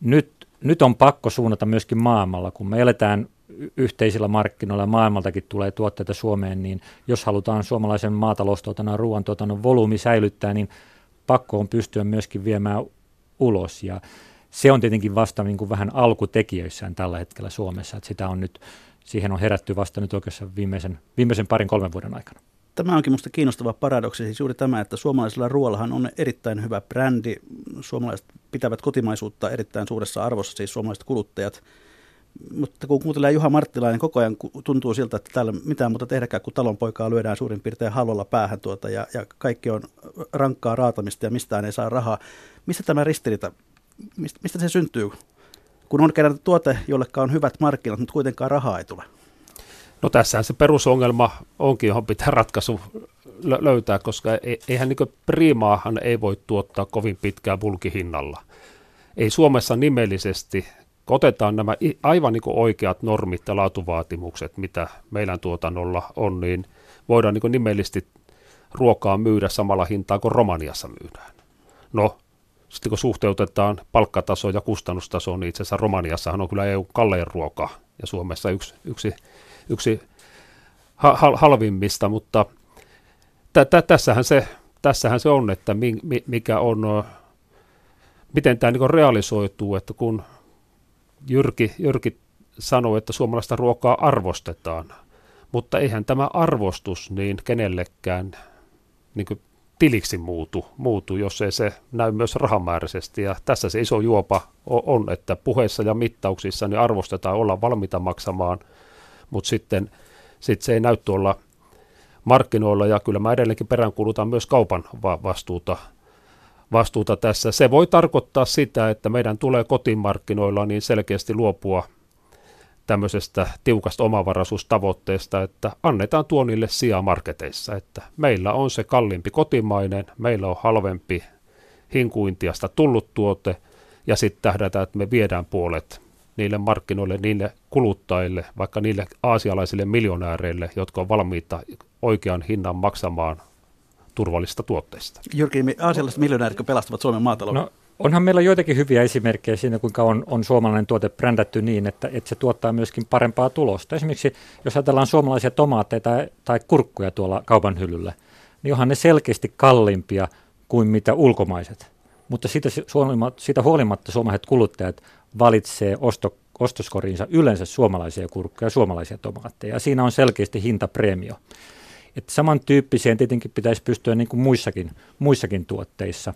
Nyt, nyt on pakko suunnata myöskin maailmalla, kun me eletään yhteisillä markkinoilla maailmaltakin tulee tuotteita Suomeen, niin jos halutaan suomalaisen maataloustuotannon ruoantuotannon volyymi säilyttää, niin pakko on pystyä myöskin viemään ulos. Ja se on tietenkin vasta niin kuin vähän alkutekijöissään tällä hetkellä Suomessa, että sitä on nyt siihen on herätty vasta nyt oikeastaan viimeisen, viimeisen parin kolmen vuoden aikana. Tämä onkin minusta kiinnostava paradoksi, siis juuri tämä, että suomalaisella ruoallahan on erittäin hyvä brändi. Suomalaiset pitävät kotimaisuutta erittäin suuressa arvossa, siis suomalaiset kuluttajat. Mutta kun kuuntelee Juha Marttilainen, koko ajan tuntuu siltä, että täällä mitään muuta tehdäkään, kun talonpoikaa lyödään suurin piirtein hallolla päähän tuota, ja, ja kaikki on rankkaa raatamista ja mistään ei saa rahaa. Mistä tämä ristiriita, mistä, se syntyy? kun on kerran tuote, jolleka on hyvät markkinat, mutta kuitenkaan rahaa ei tule? No tässähän se perusongelma onkin, johon pitää ratkaisu löytää, koska e-, eihän niin primaahan ei voi tuottaa kovin pitkää bulkihinnalla. Ei Suomessa nimellisesti, otetaan nämä aivan niin oikeat normit ja laatuvaatimukset, mitä meidän tuotannolla on, niin voidaan niin nimellisesti ruokaa myydä samalla hintaa kuin Romaniassa myydään. No, sitten kun suhteutetaan palkkataso ja kustannustaso, niin itse asiassa Romaniassahan on kyllä EU kallein ruoka ja Suomessa yksi, yksi, yksi ha- halvimmista, mutta tä- tä- tässähän, se, tässähän se on, että mi- mikä on, miten tämä niin realisoituu, että kun Jyrki, Jyrki sanoi, että suomalaista ruokaa arvostetaan, mutta eihän tämä arvostus niin kenellekään niin tiliksi muutu, muutu, jos ei se näy myös rahamääräisesti. Ja tässä se iso juopa on, että puheissa ja mittauksissa niin arvostetaan olla valmiita maksamaan, mutta sitten sit se ei näy tuolla markkinoilla, ja kyllä mä edelleenkin peräänkuulutan myös kaupan vastuuta, vastuuta tässä. Se voi tarkoittaa sitä, että meidän tulee kotimarkkinoilla niin selkeästi luopua tämmöisestä tiukasta omavaraisuustavoitteesta, että annetaan tuonille sijaa marketeissa, että meillä on se kalliimpi kotimainen, meillä on halvempi hinkuintiasta tullut tuote, ja sitten tähdätään, että me viedään puolet niille markkinoille, niille kuluttajille, vaikka niille aasialaisille miljonääreille, jotka on valmiita oikean hinnan maksamaan turvallista tuotteista. Jyrki, aasialaiset miljonäärit pelastavat Suomen maatalouden? No, onhan meillä joitakin hyviä esimerkkejä siinä, kuinka on, on suomalainen tuote brändätty niin, että, että se tuottaa myöskin parempaa tulosta. Esimerkiksi jos ajatellaan suomalaisia tomaatteja tai, tai kurkkuja tuolla kaupan hyllyllä, niin onhan ne selkeästi kalliimpia kuin mitä ulkomaiset. Mutta siitä, siitä huolimatta suomalaiset kuluttajat valitsee osto, ostoskoriinsa yleensä suomalaisia kurkkuja ja suomalaisia tomaatteja. Ja siinä on selkeästi hintapreemio. Että samantyyppiseen tietenkin pitäisi pystyä niin kuin muissakin, muissakin tuotteissa.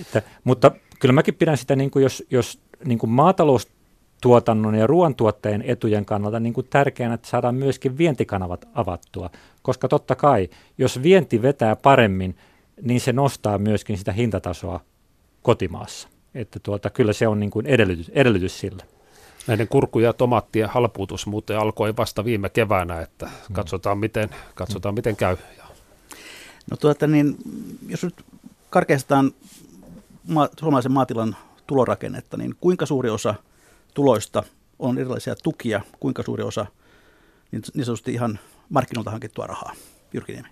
Että, mutta kyllä mäkin pidän sitä, niin kuin jos, jos niin kuin maataloustuotannon ja ruoantuottajien etujen kannalta niin kuin tärkeänä, että saadaan myöskin vientikanavat avattua. Koska totta kai, jos vienti vetää paremmin, niin se nostaa myöskin sitä hintatasoa kotimaassa. Että tuota, kyllä se on niin kuin edellytys, edellytys sille. Näiden kurkku- ja tomaattien halpuutus muuten alkoi vasta viime keväänä, että mm. katsotaan miten, katsotaan miten käy. No tuota niin, jos nyt karkeastaan ma- suomalaisen maatilan tulorakennetta, niin kuinka suuri osa tuloista on erilaisia tukia, kuinka suuri osa niin, niin sanotusti ihan markkinoilta hankittua rahaa? Jyrki Niemi.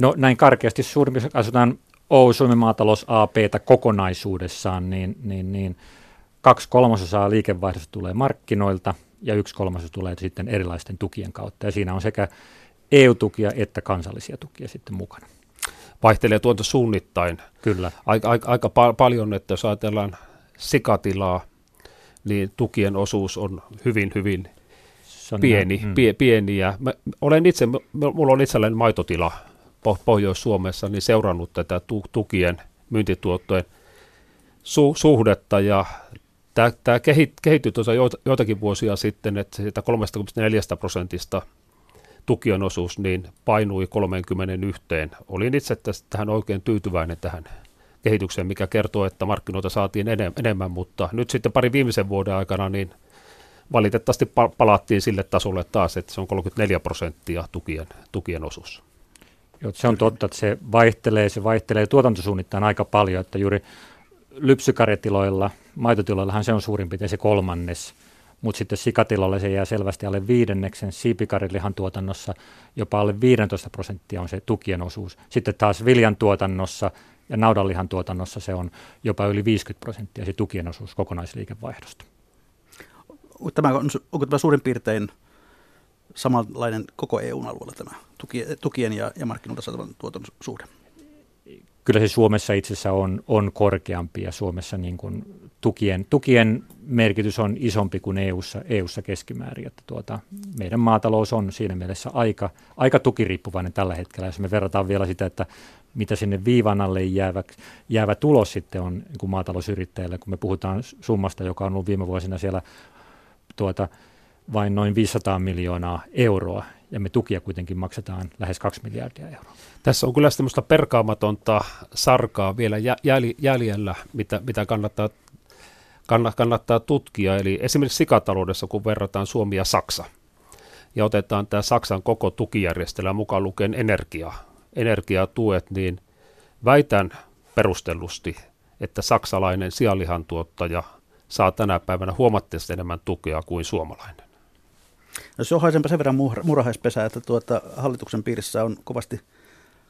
No näin karkeasti suurin, jos katsotaan Oy Suomen maatalous APtä kokonaisuudessaan, niin, niin, niin kaksi kolmasosaa liikevaihdosta tulee markkinoilta ja yksi kolmasosa tulee sitten erilaisten tukien kautta. Ja siinä on sekä EU-tukia että kansallisia tukia sitten mukana. Vaihtelee tuonta suunnittain. Kyllä. Aika, aika, aika pa- paljon, että jos ajatellaan sikatilaa, niin tukien osuus on hyvin, hyvin on pieni, ihan, mm. pie, pieni. Ja mä olen itse, mulla on itselläni maitotila Pohjois-Suomessa, niin seurannut tätä tukien myyntituottojen su- suhdetta ja tämä, tämä kehittyi tuossa joitakin vuosia sitten, että siitä 34 prosentista tukion osuus niin painui 31. Olin itse tähän oikein tyytyväinen tähän kehitykseen, mikä kertoo, että markkinoita saatiin enemmän, mutta nyt sitten pari viimeisen vuoden aikana niin valitettavasti palattiin sille tasolle taas, että se on 34 prosenttia tukien, tukien osuus. Joo, se on totta, että se vaihtelee, se vaihtelee tuotantosuunnittain aika paljon, että juuri lypsykarjatiloilla, maitotiloillahan se on suurin piirtein se kolmannes, mutta sitten sikatiloilla se jää selvästi alle viidenneksen, siipikarilihan tuotannossa jopa alle 15 prosenttia on se tukien osuus. Sitten taas viljan tuotannossa ja naudanlihan tuotannossa se on jopa yli 50 prosenttia se tukien osuus kokonaisliikevaihdosta. Tämä on, onko tämä suurin piirtein samanlainen koko EUn alueella tämä tukien ja, ja markkinoilta saatavan tuoton suhde? Kyllä se Suomessa itse asiassa on, on korkeampi ja Suomessa niin kuin tukien, tukien merkitys on isompi kuin EUssa, EUssa keskimäärin. Että tuota, meidän maatalous on siinä mielessä aika, aika tukiriippuvainen tällä hetkellä. Jos me verrataan vielä sitä, että mitä sinne viivan alle jäävä, jäävä tulos sitten on niin maatalousyrittäjälle, kun me puhutaan summasta, joka on ollut viime vuosina siellä tuota, vain noin 500 miljoonaa euroa, ja me tukia kuitenkin maksetaan lähes 2 miljardia euroa. Tässä on kyllä semmoista perkaamatonta sarkaa vielä jäljellä, mitä, mitä kannattaa, kannattaa tutkia. Eli esimerkiksi sikataloudessa, kun verrataan Suomi ja Saksa, ja otetaan tämä Saksan koko tukijärjestelmä mukaan lukien energia, energiatuet, niin väitän perustellusti, että saksalainen sianlihan tuottaja saa tänä päivänä huomattavasti enemmän tukea kuin suomalainen. No se on sen verran murhaispesä, että tuota, hallituksen piirissä on kovasti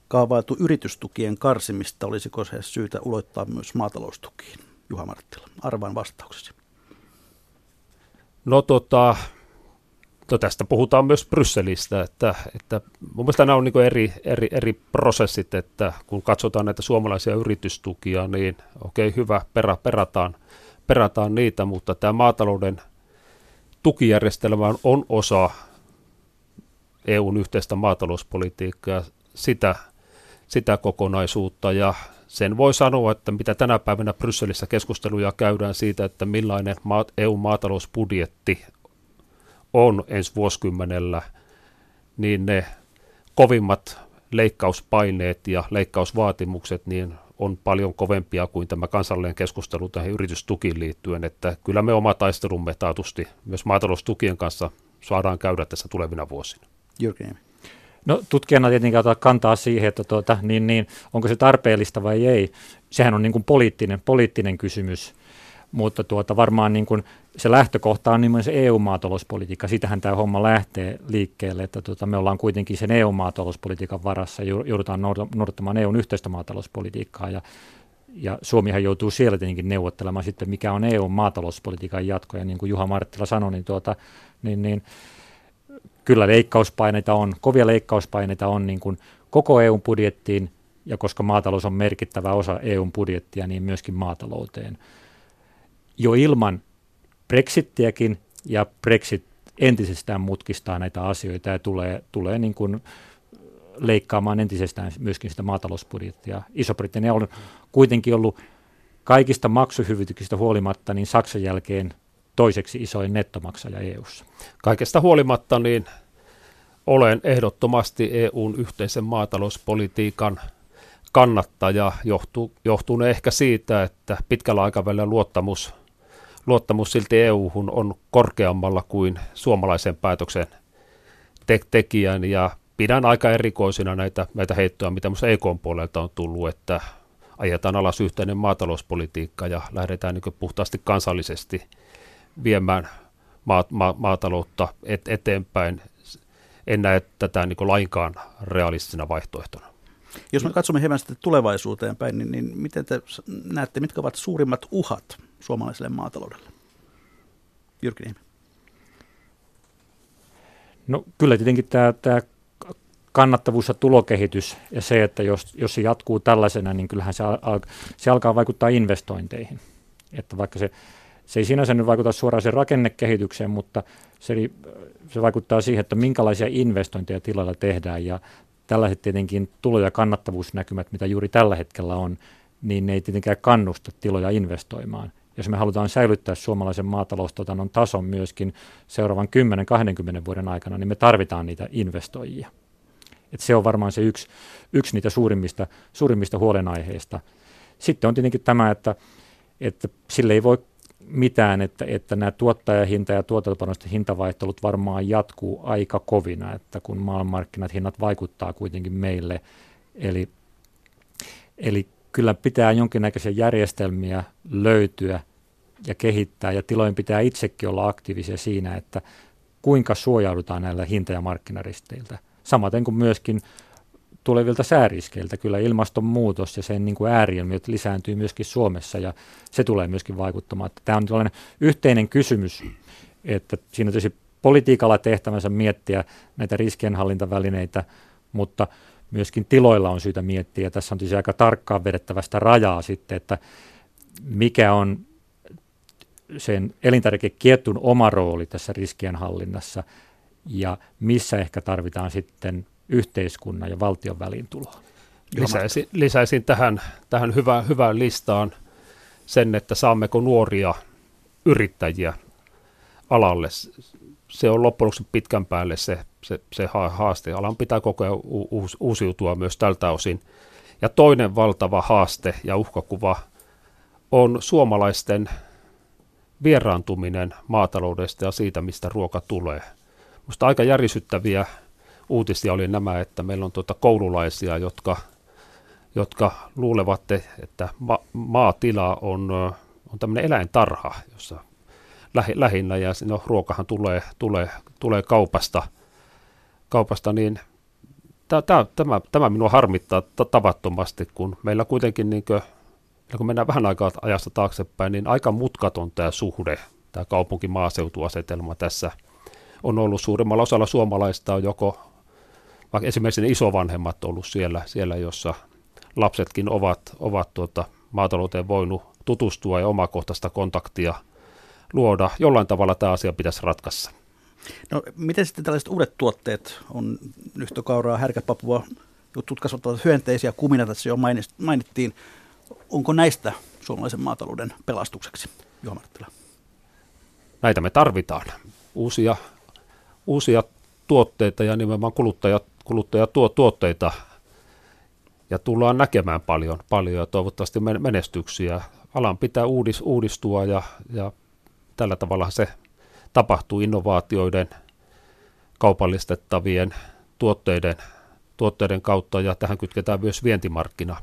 kaavailtu yritystukien karsimista. Olisiko se syytä uloittaa myös maataloustukiin? Juha Marttila, arvaan vastauksesi. No tota, no tästä puhutaan myös Brysselistä, että, että mun mielestä nämä on niin eri, eri, eri prosessit, että kun katsotaan näitä suomalaisia yritystukia, niin okei, okay, hyvä, perä, perataan, perataan niitä, mutta tämä maatalouden – tukijärjestelmä on osa EUn yhteistä maatalouspolitiikkaa, sitä, sitä kokonaisuutta ja sen voi sanoa, että mitä tänä päivänä Brysselissä keskusteluja käydään siitä, että millainen EUn maatalousbudjetti on ensi vuosikymmenellä, niin ne kovimmat leikkauspaineet ja leikkausvaatimukset niin on paljon kovempia kuin tämä kansallinen keskustelu tähän yritystukiin liittyen, että kyllä me oma taistelumme taatusti myös maataloustukien kanssa saadaan käydä tässä tulevina vuosina. Jyrki No tutkijana tietenkin ottaa kantaa siihen, että tuota, niin, niin, onko se tarpeellista vai ei. Sehän on niin kuin poliittinen, poliittinen kysymys, mutta tuota, varmaan niin kuin se lähtökohta on nimenomaan se EU-maatalouspolitiikka. Sitähän tämä homma lähtee liikkeelle, että tuota, me ollaan kuitenkin sen EU-maatalouspolitiikan varassa, joudutaan noudattamaan EUn yhteistä maatalouspolitiikkaa ja, ja Suomihan joutuu siellä tietenkin neuvottelemaan sitten, mikä on EUn maatalouspolitiikan jatko. Ja niin kuin Juha Marttila sanoi, niin, tuota, niin, niin kyllä leikkauspaineita on, kovia leikkauspaineita on niin kuin koko EUn budjettiin, ja koska maatalous on merkittävä osa EUn budjettia, niin myöskin maatalouteen. Jo ilman Brexittiäkin, ja Brexit entisestään mutkistaa näitä asioita ja tulee, tulee niin kuin leikkaamaan entisestään myöskin sitä maatalousbudjettia. Iso-Britannia on kuitenkin ollut kaikista maksuhyvityksistä huolimatta niin Saksan jälkeen toiseksi isoin nettomaksaja EU:ssa. Kaikesta huolimatta niin olen ehdottomasti EUn yhteisen maatalouspolitiikan kannattaja. Johtuu, johtuu ehkä siitä, että pitkällä aikavälillä luottamus, luottamus silti EU-hun on korkeammalla kuin suomalaisen päätöksen te- tekijän ja pidän aika erikoisina näitä, näitä heittoja, mitä minusta EKn puolelta on tullut, että ajetaan alas yhteinen maatalouspolitiikka ja lähdetään niin puhtaasti kansallisesti viemään ma- ma- maataloutta et- eteenpäin. En näe tätä niin lainkaan realistisena vaihtoehtona. Jos me katsomme hieman sitten tulevaisuuteen päin, niin, niin miten te näette, mitkä ovat suurimmat uhat suomalaiselle maataloudelle? Jyrki Niemi. No kyllä tietenkin tämä, tämä kannattavuus ja tulokehitys ja se, että jos, jos se jatkuu tällaisena, niin kyllähän se, al, se alkaa vaikuttaa investointeihin. Että vaikka se, se ei sinänsä nyt vaikuta suoraan sen rakennekehitykseen, mutta se, se vaikuttaa siihen, että minkälaisia investointeja tilalla tehdään ja tällaiset tietenkin tulo- ja kannattavuusnäkymät, mitä juuri tällä hetkellä on, niin ne ei tietenkään kannusta tiloja investoimaan. Jos me halutaan säilyttää suomalaisen maataloustuotannon tason myöskin seuraavan 10-20 vuoden aikana, niin me tarvitaan niitä investoijia. Et se on varmaan se yksi, yksi niitä suurimmista, suurimmista huolenaiheista. Sitten on tietenkin tämä, että, että sille ei voi mitään, että, että nämä tuottajahinta- ja tuotantopanosten hintavaihtelut varmaan jatkuu aika kovina, että kun maailmanmarkkinat hinnat vaikuttaa kuitenkin meille. Eli, eli kyllä pitää jonkinnäköisiä järjestelmiä löytyä ja kehittää, ja tilojen pitää itsekin olla aktiivisia siinä, että kuinka suojaudutaan näillä hinta- ja markkinaristeiltä. Samaten kuin myöskin tulevilta sääriskeiltä. Kyllä ilmastonmuutos ja sen niin kuin ääriilmiöt lisääntyy myöskin Suomessa ja se tulee myöskin vaikuttamaan. Tämä on tällainen yhteinen kysymys, että siinä on tietysti politiikalla tehtävänsä miettiä näitä riskienhallintavälineitä, mutta myöskin tiloilla on syytä miettiä. Tässä on tietysti aika tarkkaan vedettävästä rajaa sitten, että mikä on sen elintarvikeketjun oma rooli tässä riskienhallinnassa ja missä ehkä tarvitaan sitten yhteiskunnan ja valtion väliintuloa. Lisäisin, lisäisin tähän, tähän hyvään, hyvään listaan sen, että saammeko nuoria yrittäjiä alalle. Se on loppujen lopuksi pitkän päälle se, se, se haaste. Alan pitää koko ajan uusiutua myös tältä osin. Ja toinen valtava haaste ja uhkakuva on suomalaisten vieraantuminen maataloudesta ja siitä, mistä ruoka tulee. Minusta aika järisyttäviä uutisia oli nämä, että meillä on tuota koululaisia, jotka, jotka luulevat, että ma- maatila on, on tämmöinen eläintarha, jossa lähi, lähinnä, ja no, ruokahan tulee, tulee, tulee kaupasta, kaupasta niin tämä, tämä, tämä minua harmittaa tavattomasti, kun meillä kuitenkin, niin kuin, kun mennään vähän aikaa ajasta taaksepäin, niin aika mutkaton tämä suhde, tämä kaupunki-maaseutuasetelma tässä on ollut. Suurimmalla osalla suomalaista on joko vaikka esimerkiksi ne isovanhemmat ollut siellä, siellä jossa lapsetkin ovat, ovat tuota, maatalouteen voinut tutustua ja omakohtaista kontaktia luoda. Jollain tavalla tämä asia pitäisi ratkaista. No, miten sitten tällaiset uudet tuotteet on nyhtökauraa, härkäpapua, jotkut kasvattavat hyönteisiä, kumina tässä jo mainittiin. Onko näistä suomalaisen maatalouden pelastukseksi, Juha Marttila? Näitä me tarvitaan. Uusia, uusia tuotteita ja nimenomaan kuluttajat kuluttajatuotteita ja tullaan näkemään paljon, paljon ja toivottavasti menestyksiä. Alan pitää uudis, uudistua ja, ja tällä tavalla se tapahtuu innovaatioiden, kaupallistettavien tuotteiden, tuotteiden kautta ja tähän kytketään myös vientimarkkina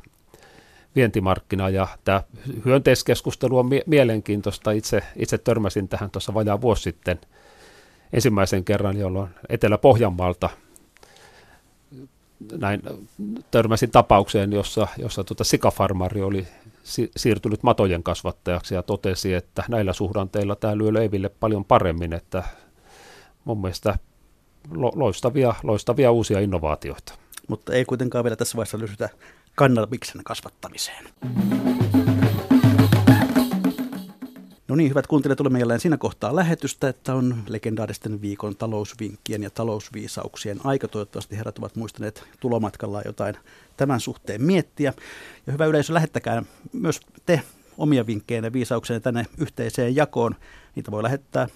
vientimarkkina. Ja tämä hyönteiskeskustelu on mie- mielenkiintoista. Itse, itse törmäsin tähän tuossa vajaa vuosi sitten ensimmäisen kerran, jolloin Etelä-Pohjanmaalta näin törmäsin tapaukseen, jossa, jossa tuota sikafarmari oli siirtynyt matojen kasvattajaksi ja totesi, että näillä suhdanteilla tämä lyö leiville paljon paremmin, että mun mielestä lo- loistavia, loistavia uusia innovaatioita. Mutta ei kuitenkaan vielä tässä vaiheessa lysytä kannabiksen kasvattamiseen. No niin, hyvät kuuntelijat, tulemme jälleen siinä kohtaa lähetystä, että on legendaaristen viikon talousvinkkien ja talousviisauksien aika. Toivottavasti herrat ovat muistaneet tulomatkallaan jotain tämän suhteen miettiä. Ja hyvä yleisö, lähettäkää myös te omia vinkkejä ja viisauksia tänne yhteiseen jakoon. Niitä voi lähettää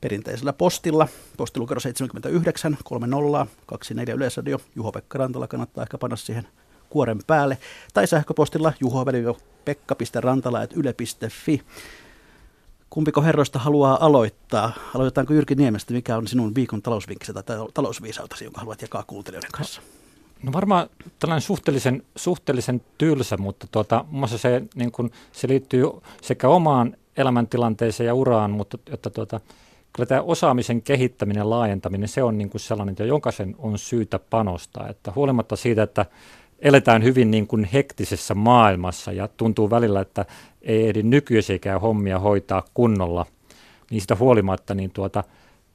perinteisellä postilla. Postilukero 79 30 24 Yleisradio. Juho-Pekka Rantala kannattaa ehkä panna siihen kuoren päälle. Tai sähköpostilla juho-pekka.rantala.yle.fi. Kumpiko herroista haluaa aloittaa? Aloitetaanko Jyrki Niemestä? Mikä on sinun viikon talousvinkkisi tai talousviisautasi, jonka haluat jakaa kuuntelijoiden kanssa? No varmaan tällainen suhteellisen, suhteellisen tylsä, mutta tuota, muun muassa se, niin kun, se liittyy sekä omaan elämäntilanteeseen ja uraan, mutta että tuota, kyllä tämä osaamisen kehittäminen ja laajentaminen, se on niin kuin sellainen, että jokaisen on syytä panostaa. Että huolimatta siitä, että eletään hyvin niin kuin hektisessä maailmassa ja tuntuu välillä, että ei ehdi nykyisiäkään hommia hoitaa kunnolla, niin sitä huolimatta niin tuota,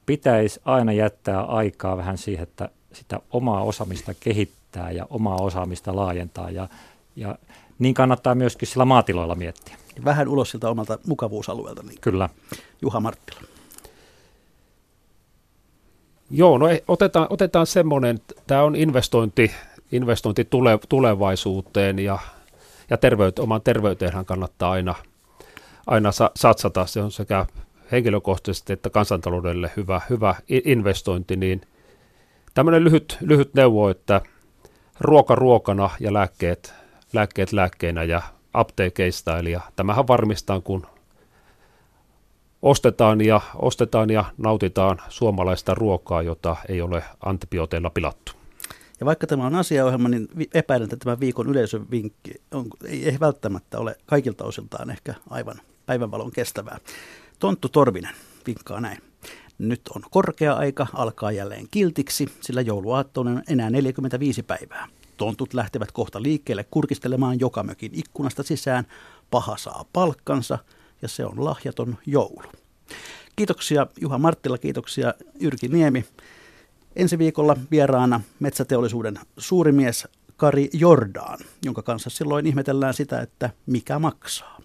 pitäisi aina jättää aikaa vähän siihen, että sitä omaa osaamista kehittää ja omaa osaamista laajentaa ja, ja niin kannattaa myöskin sillä maatiloilla miettiä. Vähän ulos siltä omalta mukavuusalueelta. Niin. Kyllä. Juha Marttila. Joo, no otetaan, otetaan semmoinen, tämä on investointi, investointi tule, tulevaisuuteen ja, ja terveyt, oman terveyteenhän kannattaa aina, aina sa, satsata. Se on sekä henkilökohtaisesti että kansantaloudelle hyvä, hyvä investointi, niin tämmöinen lyhyt, lyhyt neuvo, että ruoka ruokana ja lääkkeet, lääkkeet lääkkeinä ja apteekeista, eli tämähän varmistaa, kun ostetaan ja, ostetaan ja nautitaan suomalaista ruokaa, jota ei ole antibiooteilla pilattu. Ja vaikka tämä on asiaohjelma, niin epäilen, että tämä viikon yleisön vinkki on, ei, ei välttämättä ole kaikilta osiltaan ehkä aivan päivänvalon kestävää. Tonttu Torvinen vinkkaa näin. Nyt on korkea aika alkaa jälleen kiltiksi, sillä jouluaatto on enää 45 päivää. Tontut lähtevät kohta liikkeelle kurkistelemaan joka mökin ikkunasta sisään. Paha saa palkkansa ja se on lahjaton joulu. Kiitoksia Juha Marttila, kiitoksia Jyrki Niemi. Ensi viikolla vieraana metsäteollisuuden suurimies Kari Jordaan, jonka kanssa silloin ihmetellään sitä, että mikä maksaa.